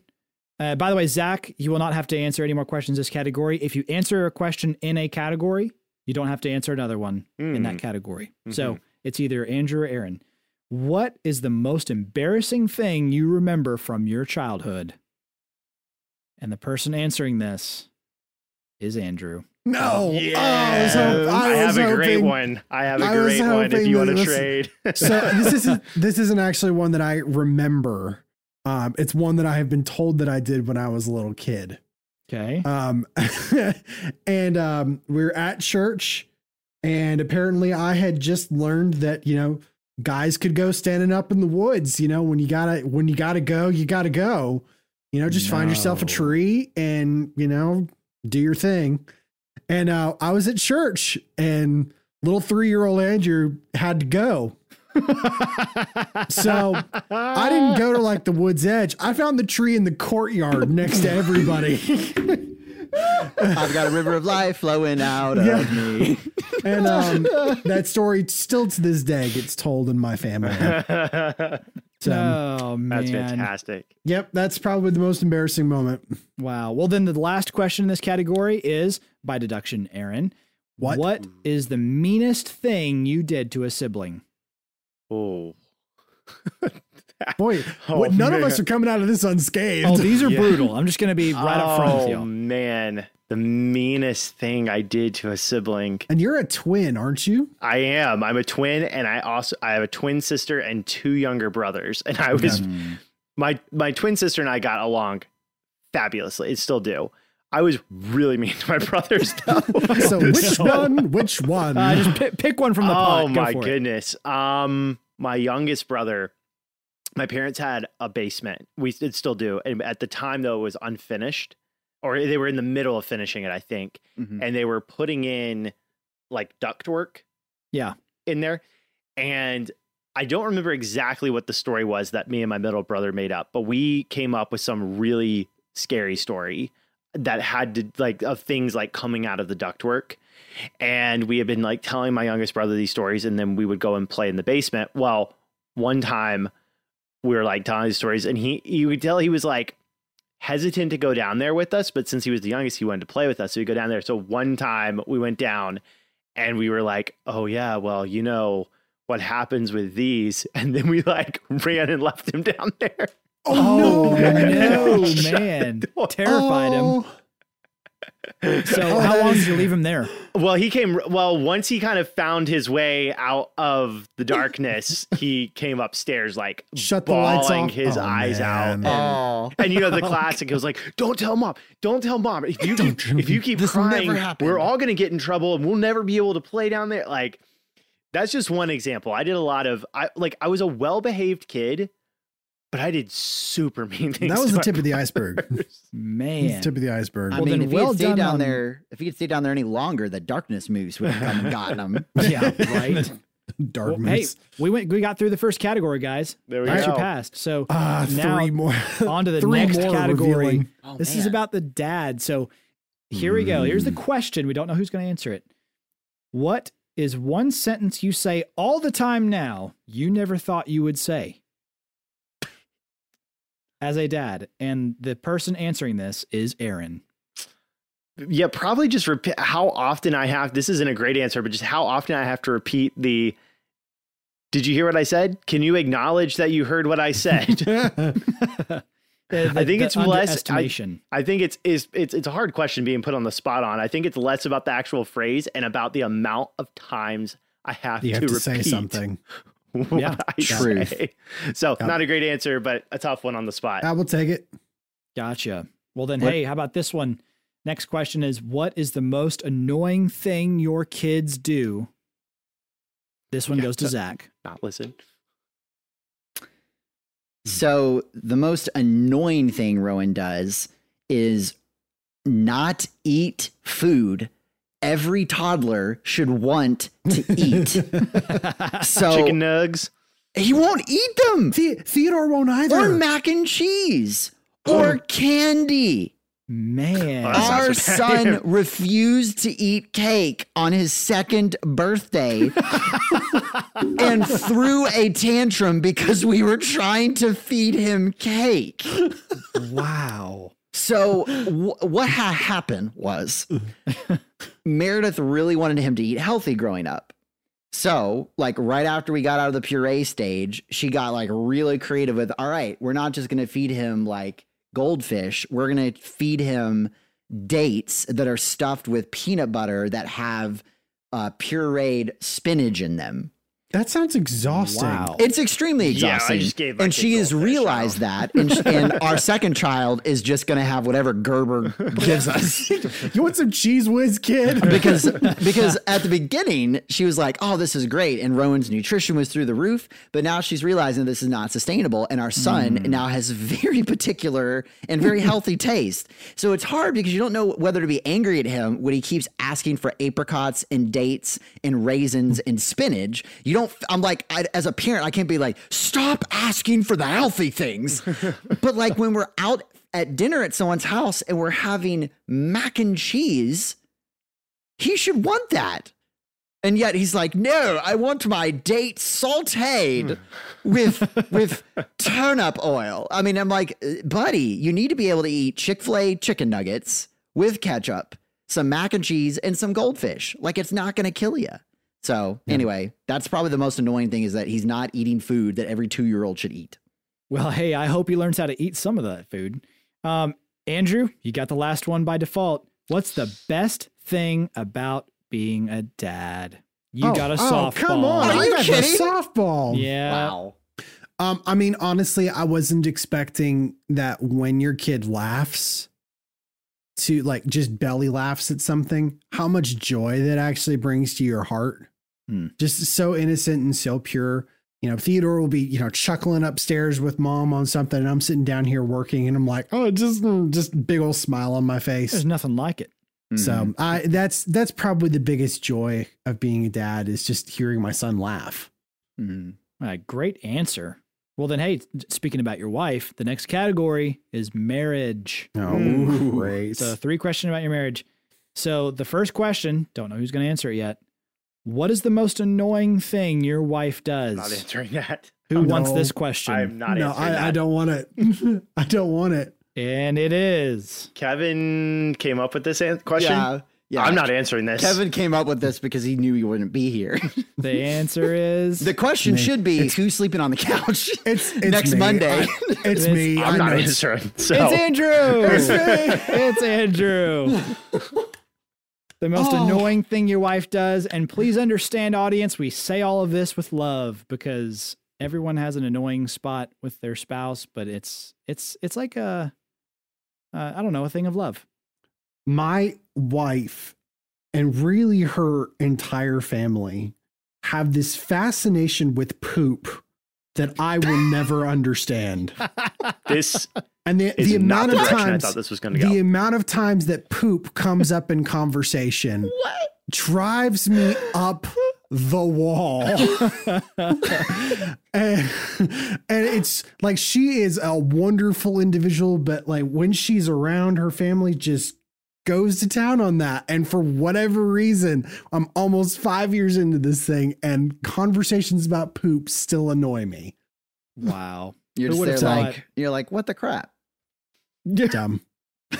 Uh, by the way, Zach, you will not have to answer any more questions this category. If you answer a question in a category, you don't have to answer another one in that category. So it's either Andrew or Aaron. What is the most embarrassing thing you remember from your childhood? And the person answering this is Andrew. No. Yeah, Oh, I, was I I have was a great one. I have a I great one if you want to trade. So this isn't this isn't actually one that I remember. Um, it's one that I have been told that I did when I was a little kid. Okay. Um, and um, we are at church, and apparently I had just learned that you know guys could go standing up in the woods. You know when you gotta when you gotta go, you gotta go. You know, just find yourself a tree and you know do your thing. And uh, I was at church, and little three year old Andrew had to go. So I didn't go to like the woods edge. I found the tree in the courtyard next to everybody. I've got a river of life flowing out Yeah. of me. and um, that story still to this day gets told in my family. So, oh um, man. That's fantastic. yep, that's probably the most embarrassing moment. Wow. Well, then the last question in this category is, by deduction, Aaron. What? What is the meanest thing you did to a sibling? Oh, Boy, Oh, what, none of us are coming out of this unscathed. Oh, these are Yeah. brutal. I'm just going to be right up front with Oh man, the meanest thing I did to a sibling. and you're a twin, aren't you? I am. I'm a twin, and I also I have a twin sister and two younger brothers. And I was my my twin sister and I got along fabulously. It still do. I was really mean to my brothers though. So which one? Which one? Uh, just pick, pick one from the pot. oh Go my for it. goodness. Um, my youngest brother. My parents had a basement. We still do. And at the time, though, it was unfinished, or they were in the middle of finishing it, I think. Mhm. And they were putting in like ductwork Yeah. in there. And I don't remember exactly what the story was that me and my middle brother made up, but we came up with some really scary story that had to like of things like coming out of the ductwork. And we had been like telling my youngest brother these stories, and then we would go and play in the basement. Well, one time we were like telling these stories, and he you could tell he was like hesitant to go down there with us, but since he was the youngest, he wanted to play with us. So we go down there. So one time we went down and we were like, oh yeah, well, you know what happens with these. And then we like ran and left him down there. Oh, oh no. no, man. the door. Terrified him. Oh. So Oh, how long did you leave him there? Well, he came. Well, once he kind of found his way out of the darkness, he came upstairs like Shut the lights bawling off? his Oh, eyes man. out. Oh. And, and you know the classic. It was like, "Don't tell mom. Don't tell mom. If you keep, if you keep This crying, we're all gonna get in trouble, and we'll never be able to play down there." Like, that's just one example. I did a lot of. I like. I was a well-behaved kid, but I did super mean things. That was to the tip of the iceberg. That's the Man. tip of the iceberg. I Well, mean, then if he well had stayed down on- there, if he had stay down there any longer, the darkness moose would have come and gotten him. yeah, right. Dark Well, hey, we went. We got through the first category, guys. There we Actually go. passed. So Ah, now three more. on to the Three next category. Oh, this is about the dad. So here we go. Here's the Mm. question. We don't know who's going to answer it. What is one sentence you say all the time now you never thought you would say? As a dad, and the person answering this is Aaron. Yeah, probably just repeat how often I have. This isn't a great answer, but just how often I have to repeat the. Did you hear what I said? Can you acknowledge that you heard what I said? The- I think it's less- I- I think it's is it's it's a hard question being put on the spot on. I think it's less about the actual phrase and about the amount of times I have you to have to repeat say something. what Yeah, I truth. So Yeah. not a great answer, but a tough one on the spot. I will take it. Gotcha. Well, then, What- hey, how about this one? Next question is What is the most annoying thing your kids do? This one Yeah, goes to so- Zach. Not listen. Hmm. So the most annoying thing Rowan does is not eat food every toddler should want to eat. so Chicken nugs. he won't eat them. The- Theodore won't either. Or mac and cheese. Oh. Or candy. Man. Oh, Our son refused to eat cake on his second birthday and threw a tantrum because we were trying to feed him cake. wow. So, wh- what ha- happened was Meredith really wanted him to eat healthy growing up. So, like right after we got out of the puree stage, she got like really creative with, all right, we're not just going to feed him like goldfish, we're going to feed him dates that are stuffed with peanut butter that have uh, pureed spinach in them. That sounds exhausting. Wow. It's extremely exhausting. Yeah, I exhausting. just gave my and she has realized that. And, sh- and our second child is just going to have whatever Gerber gives us. You want some Cheez Whiz, kid? because because at the beginning she was like, "Oh, this is great," and Rowan's nutrition was through the roof. But now she's realizing this is not sustainable, and our son Mm. now has very particular and very healthy taste. So it's hard because you don't know whether to be angry at him when he keeps asking for apricots and dates and raisins and spinach. You don't. I'm like, I, as a parent, I can't be like, "Stop asking for the healthy things," but like when we're out. At dinner at someone's house and we're having mac and cheese, he should want that. And yet he's like, no, I want my date sauteed with with turnip oil. I mean, I'm like, "Uh, buddy, you need to be able to eat Chick-fil-A chicken nuggets with ketchup, some mac and cheese, and some goldfish. Like it's not gonna kill you. So anyway, that's probably the most annoying thing is that he's not eating food that every two-year-old should eat. Well, hey, I hope he learns how to eat some of that food. Um, Andrew, you got the last one by default. What's the best thing about being a dad? You got a softball. Oh, come on. Are you got kidding? softball. Yeah. Wow. Um, I mean, honestly, I wasn't expecting that when your kid laughs to like just belly laughs at something, how much joy that actually brings to your heart. Hmm. Just so innocent and so pure. You know, Theodore will be, you know, chuckling upstairs with mom on something, and I'm sitting down here working, and I'm like, oh, just mm, just big old smile on my face. There's nothing like it. Mhm. So I that's that's probably the biggest joy of being a dad is just hearing my son laugh. All right, great answer. Well, then, hey, speaking about your wife, the next category is marriage. Oh, Ooh. great. So, three questions about your marriage. So, the first question, don't know who's going to answer it yet. What is the most annoying thing your wife does? Not answering that. Who wants this question? I'm not no, answering that. I, I don't want it. I don't want it. And it is. Kevin came up with this an- question. Yeah. Yeah. I'm not answering this. Kevin came up with this because he knew he wouldn't be here. The answer is the question Me. should be who's sleeping on the couch It's, it's next me. Monday. I- it's It's- me. I I'm not answering. So It's Andrew. It's me. It's Andrew. The most Oh. annoying thing your wife does, and please understand, audience, we say all of this with love because everyone has an annoying spot with their spouse, but it's it's it's like a uh, I don't know a thing of love. my wife and really her entire family have this fascination with poop that I will never understand. this And the, the amount the of direction I times thought this was going to the amount of times that poop comes up in conversation drives me up the wall. and, and it's like she is a wonderful individual, but like when she's around, her family just goes to town on that. And for whatever reason, I'm almost five years into this thing, and conversations about poop still annoy me. Wow. You're just would've there thought? like you're like, what the crap? Dumb.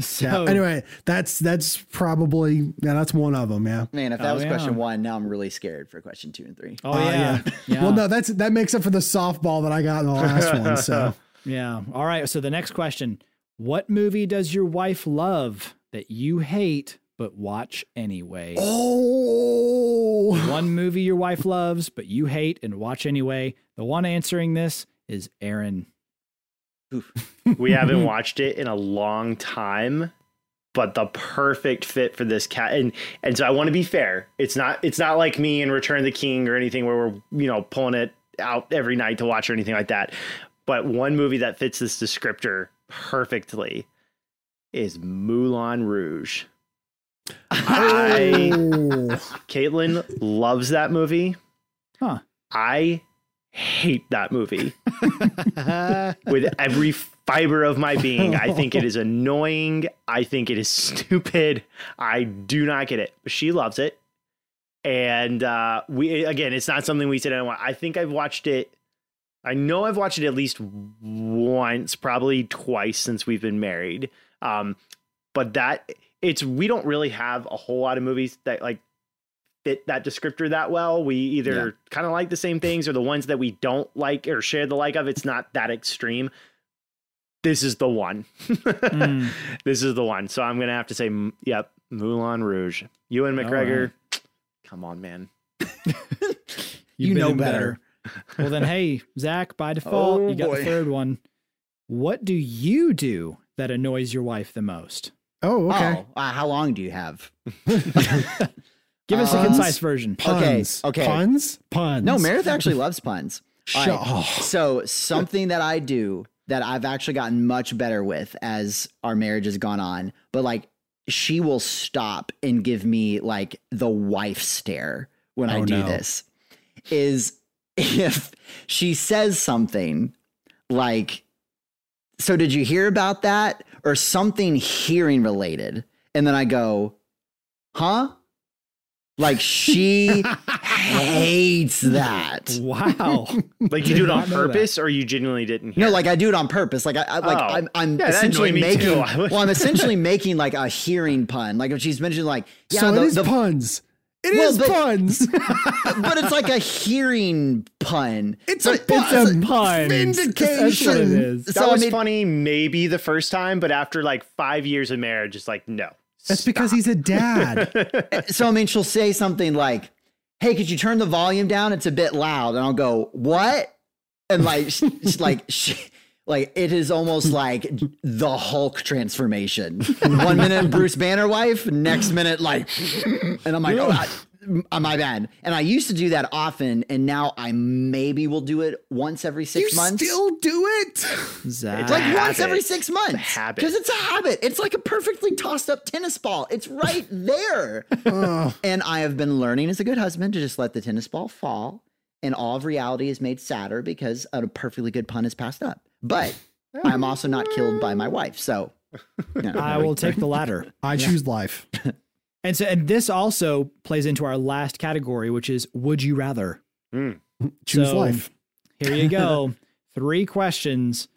So Yeah. Anyway, that's that's probably yeah, that's one of them. Yeah. Man, if that Oh, was yeah. question one, now I'm really scared for question two and three. Oh Uh, yeah. yeah. Well, no, that's that makes up for the softball that I got in the last one. So Yeah. All right. So the next question What movie does your wife love that you hate but watch anyway? oh, One movie your wife loves but you hate and watch anyway. The one answering this is Aaron. we haven't watched it in a long time but the perfect fit for this cat and and so i want to be fair it's not it's not like me in return of the king or anything where we're you know pulling it out every night to watch or anything like that but one movie that fits this descriptor perfectly is moulin rouge I, Oh. caitlin loves that movie Huh. i hate that movie with every fiber of my being. I think it is annoying. I think it is stupid. I do not get it. But she loves it. And uh, we again, it's not something we said. I want. I think I've watched it. I know I've watched it at least once, probably twice since we've been married. Um, but that it's we don't really have a whole lot of movies that like fit that descriptor that well. We either Yeah. kind of like the same things or the ones that we don't like or share the like of. It's not that extreme. This is the one. Mm. This is the one. So I'm gonna have to say, yep, Moulin Rouge. Ewan All McGregor. Come on, man. You've You been know in better. Well, then, hey, Zach, by default, Oh, you got boy. the third one. What do you do that annoys your wife the most? Oh, okay. Oh, uh, how long do you have? Give us a concise version. Puns. okay. Puns. Puns. No, Meredith actually loves puns. Shut right. oh. So something that I do that I've actually gotten much better with as our marriage has gone on, but like she will stop and give me like the wife stare when I Oh, do no. this. Is if she says something like, "So did you hear about that?" or something hearing related, and then I go, "Huh?" Like she hates that. Wow. Like you do it on not know that. purpose, or you genuinely didn't hear? No, like I do it on purpose. Like I, I like Oh. I'm, I'm Yeah, essentially making. too. I would- well, I'm essentially making like a hearing pun. Like if she's mentioned, like yeah, so the- it is the- puns. It is Well, but- puns. but it's like a hearing pun. It's So a it- pun. It's a pun. Vindication. That's what it is. that so I was mean- funny, maybe the first time, but after like five years of marriage, it's like no. That's because he's a dad. So I mean, she'll say something like, "Hey, could you turn the volume down? It's a bit loud." And I'll go, "What?" And like, sh- sh- like, she, like it is almost hmm. like the Hulk transformation. One minute Bruce Banner wife, next minute like, and I'm like, "Oh, I, my bad." And I used to do that often, and now I maybe will do it once every you six months. still do it. Zach. It's like a once every six months. habit. Because it's a habit. It's like a perfectly tossed up tennis ball. It's right there. And I have been learning as a good husband to just let the tennis ball fall. And all of reality is made sadder because a perfectly good pun is passed up. But I'm also not killed by my wife. So you know, I will take the latter. I choose life. And so, and this also plays into our last category, which is would you rather? Mm. Choose So- life. Here you go. Three questions.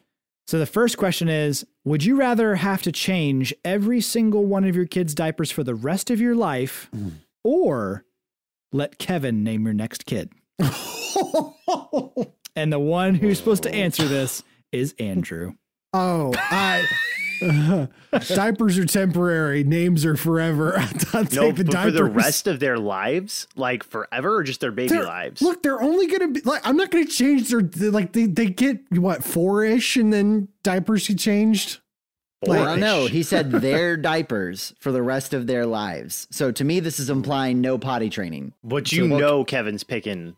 So the first question is Would you rather have to change every single one of your kids' diapers for the rest of your life or let Kevin name your next kid? And the one who's supposed to answer this is Andrew. Oh, I. diapers are temporary. Names are forever. I'll take No, the but for the rest of their lives, like forever, or just their baby They're- lives. Look, they're only gonna be like. I'm not gonna change their like. They they get what four ish, and then diapers get changed. Well, Like- no, he said their diapers for the rest of their lives. So to me, this is implying no potty training. But you So what- know Kevin's picking.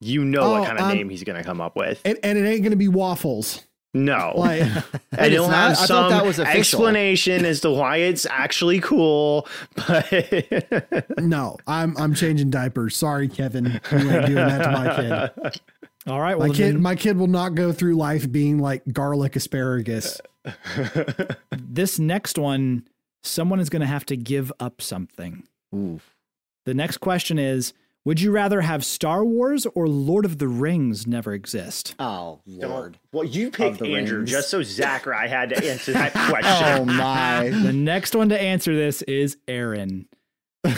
You know Oh, what kind of um, name he's gonna come up with. And, and it ain't gonna be waffles. no. Like and it's he'll not? have I thought some that was official. explanation as to why it's actually cool. But no, I'm I'm changing diapers. Sorry, Kevin. You ain't doing that to my kid. All right. well, My kid, then my kid will not go through life being like garlic asparagus. this next one, someone is going to have to give up something. Ooh. The next question is Would you rather have Star Wars or Lord of the Rings never exist? Oh, Lord. well, you picked the Andrew rings. just so Zach or I had to answer that question. Oh, my. The next one to answer this is Aaron.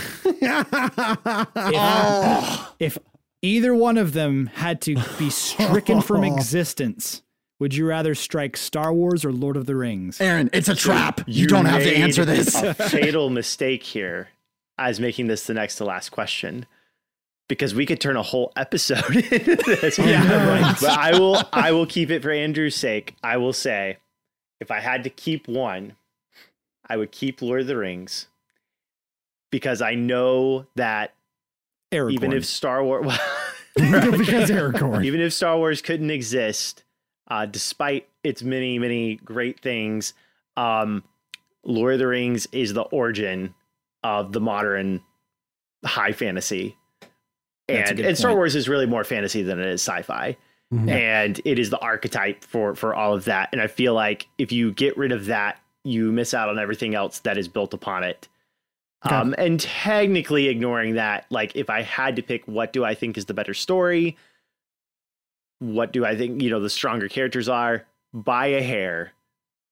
Oh. If either one of them had to be stricken from existence, would you rather strike Star Wars or Lord of the Rings? Aaron, it's a trap. You, don't have to answer this. A fatal mistake here as making this the next to last question. Because we could turn a whole episode into this. Yeah, right. But I will I will keep it for Andrew's sake. I will say if I had to keep one, I would keep Lord of the Rings. Because I know that Aragorn. even if Star Wars because Aragorn. even if Star Wars couldn't exist, uh, despite its many, many great things, um, Lord of the Rings is the origin of the modern high fantasy. And, and Star. Wars is really more fantasy than it is sci-fi. Mhm. And it is the archetype for for all of that. And I feel like if you get rid of that, you miss out on everything else that is built upon it. Okay. Um, and technically ignoring that, like if I had to pick what do I think is the better story, what do I think, you know, the stronger characters are, by a hair,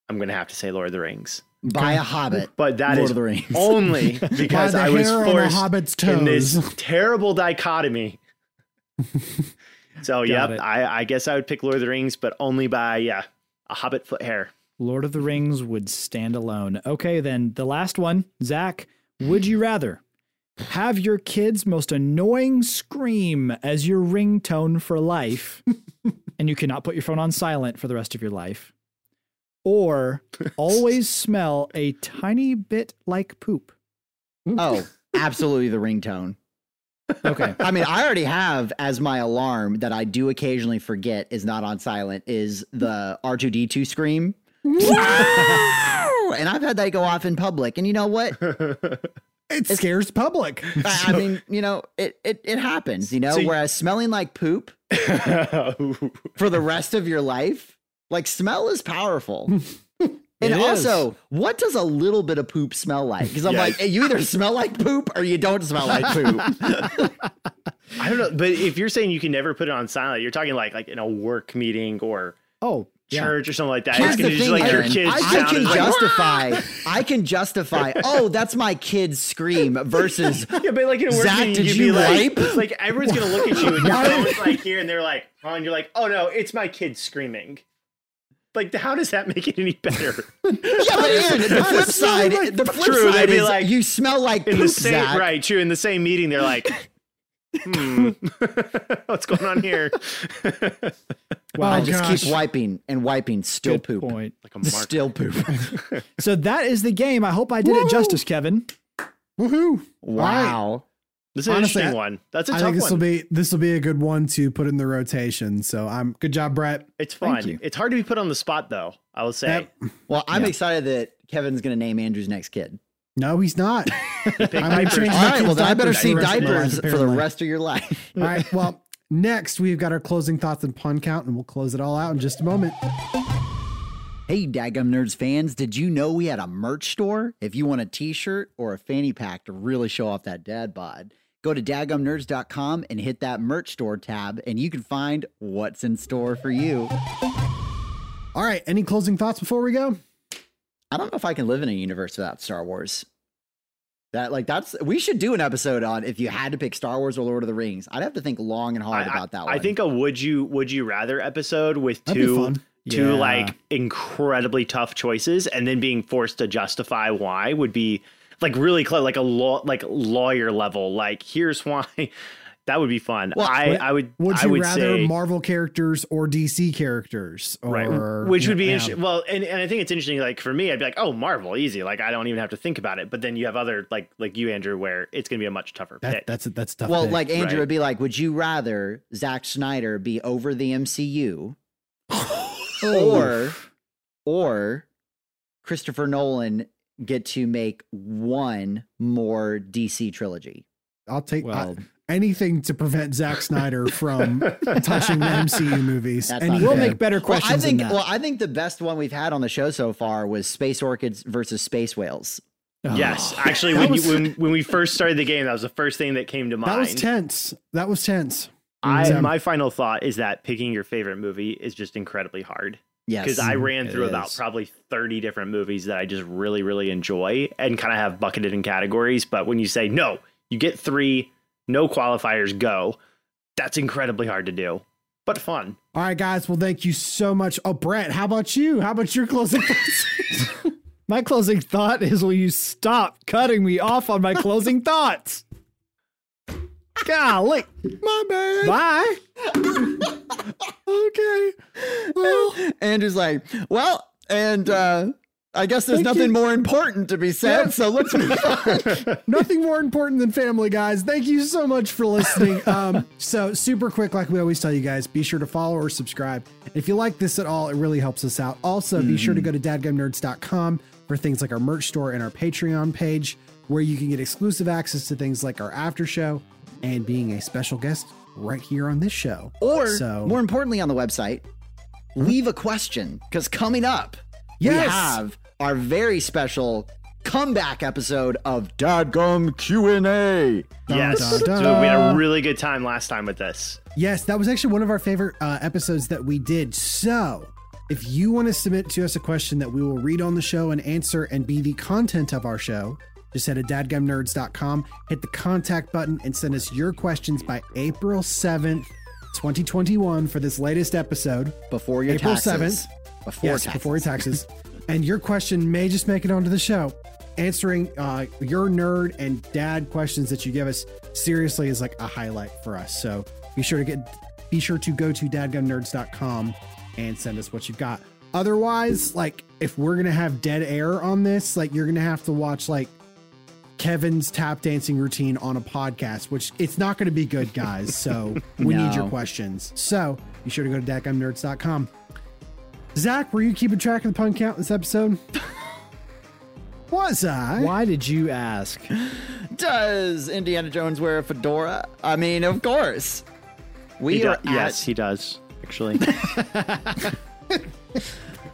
I'm gonna have to say Lord of the Rings. Buy a hobbit. But that Lord is of the Rings. only because the I was a forced hobbit's in this terrible dichotomy. so Got yep, it. I, I guess I would pick Lord of the Rings, but only by yeah, a hobbit foot hair. Lord of the Rings would stand alone. Okay, then the last one, Zach, would you rather have your kid's most annoying scream as your ringtone for life, and you cannot put your phone on silent for the rest of your life, or always smell a tiny bit like poop? Oh, absolutely the ringtone. Okay. I mean, I already have as my alarm that I do occasionally forget is not on silent is the R2D2 scream. and I've had that go off in public. And you know what? It scares public. I, I mean, you know, it, it, it happens, you know, So you- whereas smelling like poop oh. for the rest of your life, like smell is powerful. And It is. also, what does a little bit of poop smell like? Because I'm Yeah. like, you either smell like poop or you don't smell like poop. I don't know, but if you're saying you can never put it on silent, you're talking like like in a work meeting or Oh, yeah. church or something like that. Here's it's gonna the just thing, like your kids I, sound can is like, justify. I can justify. Oh, that's my kid's scream versus. Yeah, but like in a work Zach, meeting, did you could you be wipe? like everyone's gonna look at you and your phone's like here, and they're like, oh, and you're like, oh no, it's my kid screaming. Like, how does that make it any better? Yeah, but Aaron, the flip side. The flip True, they'd side be is like- you smell like In poop, the same Zach. right, true. In the same meeting, they're like, hmm, what's going on here? Wow. I just gosh. keep wiping and wiping. Still Good poop. point. like a mark. Still poop. So that is the game. I hope I did it justice, Kevin. Woohoo! wow. This is an Honestly, interesting I- one. That's a I tough think this will be this will be a good one to put in the rotation. So I'm good job, Brett. it's Thank fun. It's hard to be put on the spot, though. I will say. Yep. Well, I'm Yeah. excited that Kevin's going to name Andrew's next kid. No, he's not. Pick I'm diapers. change All my right. kid's Well, then I better see for the rest of my life, diapers for the rest of your life. All right. Well, next we've got our closing thoughts and pun count, and we'll close it all out in just a moment. Hey, Dadgum Nerds fans, did you know we had a merch store? If you want a t shirt or a fanny pack to really show off that dad bod, go to dadgumnerds.com and hit that merch store tab, and you can find what's in store for you. All right. Any closing thoughts before we go? I don't know if I can live in a universe without Star Wars. That like that's we should do an episode on if you had to pick Star Wars or Lord of the Rings. I'd have to think long and hard I- about that I, one. I think a would you would you rather episode with That'd two two Yeah. like incredibly tough choices and then being forced to justify why would be like really close like a law like lawyer level like here's why that would be fun Well, i would- i would Would I you would rather say, Marvel characters or DC characters? Or, right which would be yeah. interesting well and, and i think it's interesting like for me i'd be like oh marvel easy like i don't even have to think about it but then you have other like like you andrew where it's gonna be a much tougher That, pick that's a, that's a tough. well, pick. like Andrew right. would be like, would you rather Zack Snyder be over the MCU or or Christopher Nolan get to make one more DC trilogy? I'll take I- anything to prevent Zack Snyder from touching the MCU movies. That's Anything. we'll make better Well, questions I think than that. well, I think the best one we've had on the show so far was Space Orchids versus Space Whales. yes Oh. actually when was- you when, when we first started the game that was the first thing that came to mind that was tense. That was tense. I Mm, my final thought is that picking your favorite movie is just incredibly hard Yes. because I ran through about is. probably 30 different movies that I just really really enjoy and kind of have bucketed in categories but when you say no you get 3 no qualifiers go that's incredibly hard to do but fun All right, guys. Well, thank you so much. Oh, Brett, how about you? How about your closing thoughts? My closing thought is will you stop cutting me off on my closing thoughts? Golly. My bad. Bye. Okay. Well, Andrew's like, well, and uh I guess there's Thank nothing you. more important to be said, so let's move on. nothing more important than family, guys. Thank you so much for listening. Um, so super quick, like we always tell you guys, be sure to follow or subscribe. If you like this at all, it really helps us out. Also, be sure to go to dadgumnerds.com for things like our merch store and our Patreon page, where you can get exclusive access to things like our after show and being a special guest right here on this show. Or So- more importantly on the website, leave a question because coming up, we have our very special comeback episode of Dadgum Q&A. yes dun, dun. So we had a really good time last time with this Yes, that was actually one of our favorite uh, episodes that we did. So, if you want to submit to us a question that we will read on the show and answer and be the content of our show, just head to dadgumnerds.com, hit the contact button, and send us your questions by April 7th, 2021 for this latest episode. Before your April taxes. 7th. Before yes, taxes. before your taxes. and your question may just make it onto the show. Answering uh, your nerd and dad questions that you give us seriously is like a highlight for us. So be sure to get be sure to go to dadgumnerds.com and send us what you've got. Otherwise, like if we're gonna have dead air on this, like you're gonna have to watch like Kevin's tap dancing routine on a podcast, which it's not going to be good, guys. So we need your questions. So be sure to go to dadgumnerds.com. Zach, were you keeping track of the pun count this episode? Was I? Why did you ask? Does Indiana Jones wear a fedora? I mean, of course. We do- are at, yes he does actually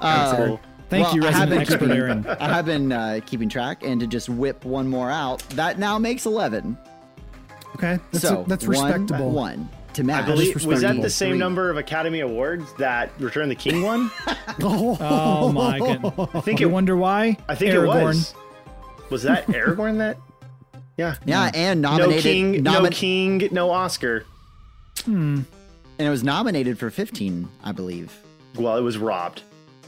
uh, cool. Thank Well, you, resident expert keeping- Aaron. I have been uh, keeping track, and to just whip one more out, that now makes 11. Okay, that's, so that's respectable. One, to I match. believe was that the same Three. number of Academy Awards that Return of the King won? Oh my goodness. I think You it. wonder why? I think Aragorn. it was. Was that Aragorn? That yeah. Yeah, and No nominated. king, no king, no Oscar. Hmm. And it was nominated for 15, I believe. Well, it was robbed.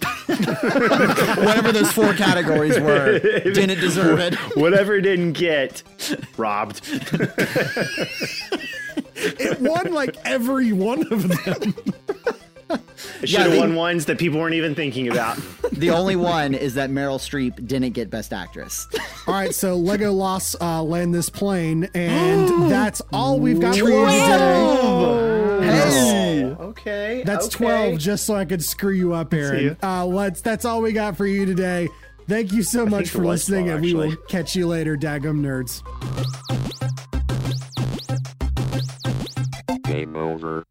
Whatever those four categories were, didn't deserve it. Whatever didn't get robbed. It won like every one of them. It should Yeah, have they- won ones that people weren't even thinking about. The only one is that Meryl Streep didn't get Best Actress. All right, so Lego Lost uh, land this plane, and that's all we've got for you today. Hey! Okay. That's okay. 12, just so I could screw you up, Aaron. you. Uh, let's. That's all we got for you today. Thank you so much for listening, 12, and we will catch you later, Dadgum Nerds. Game over.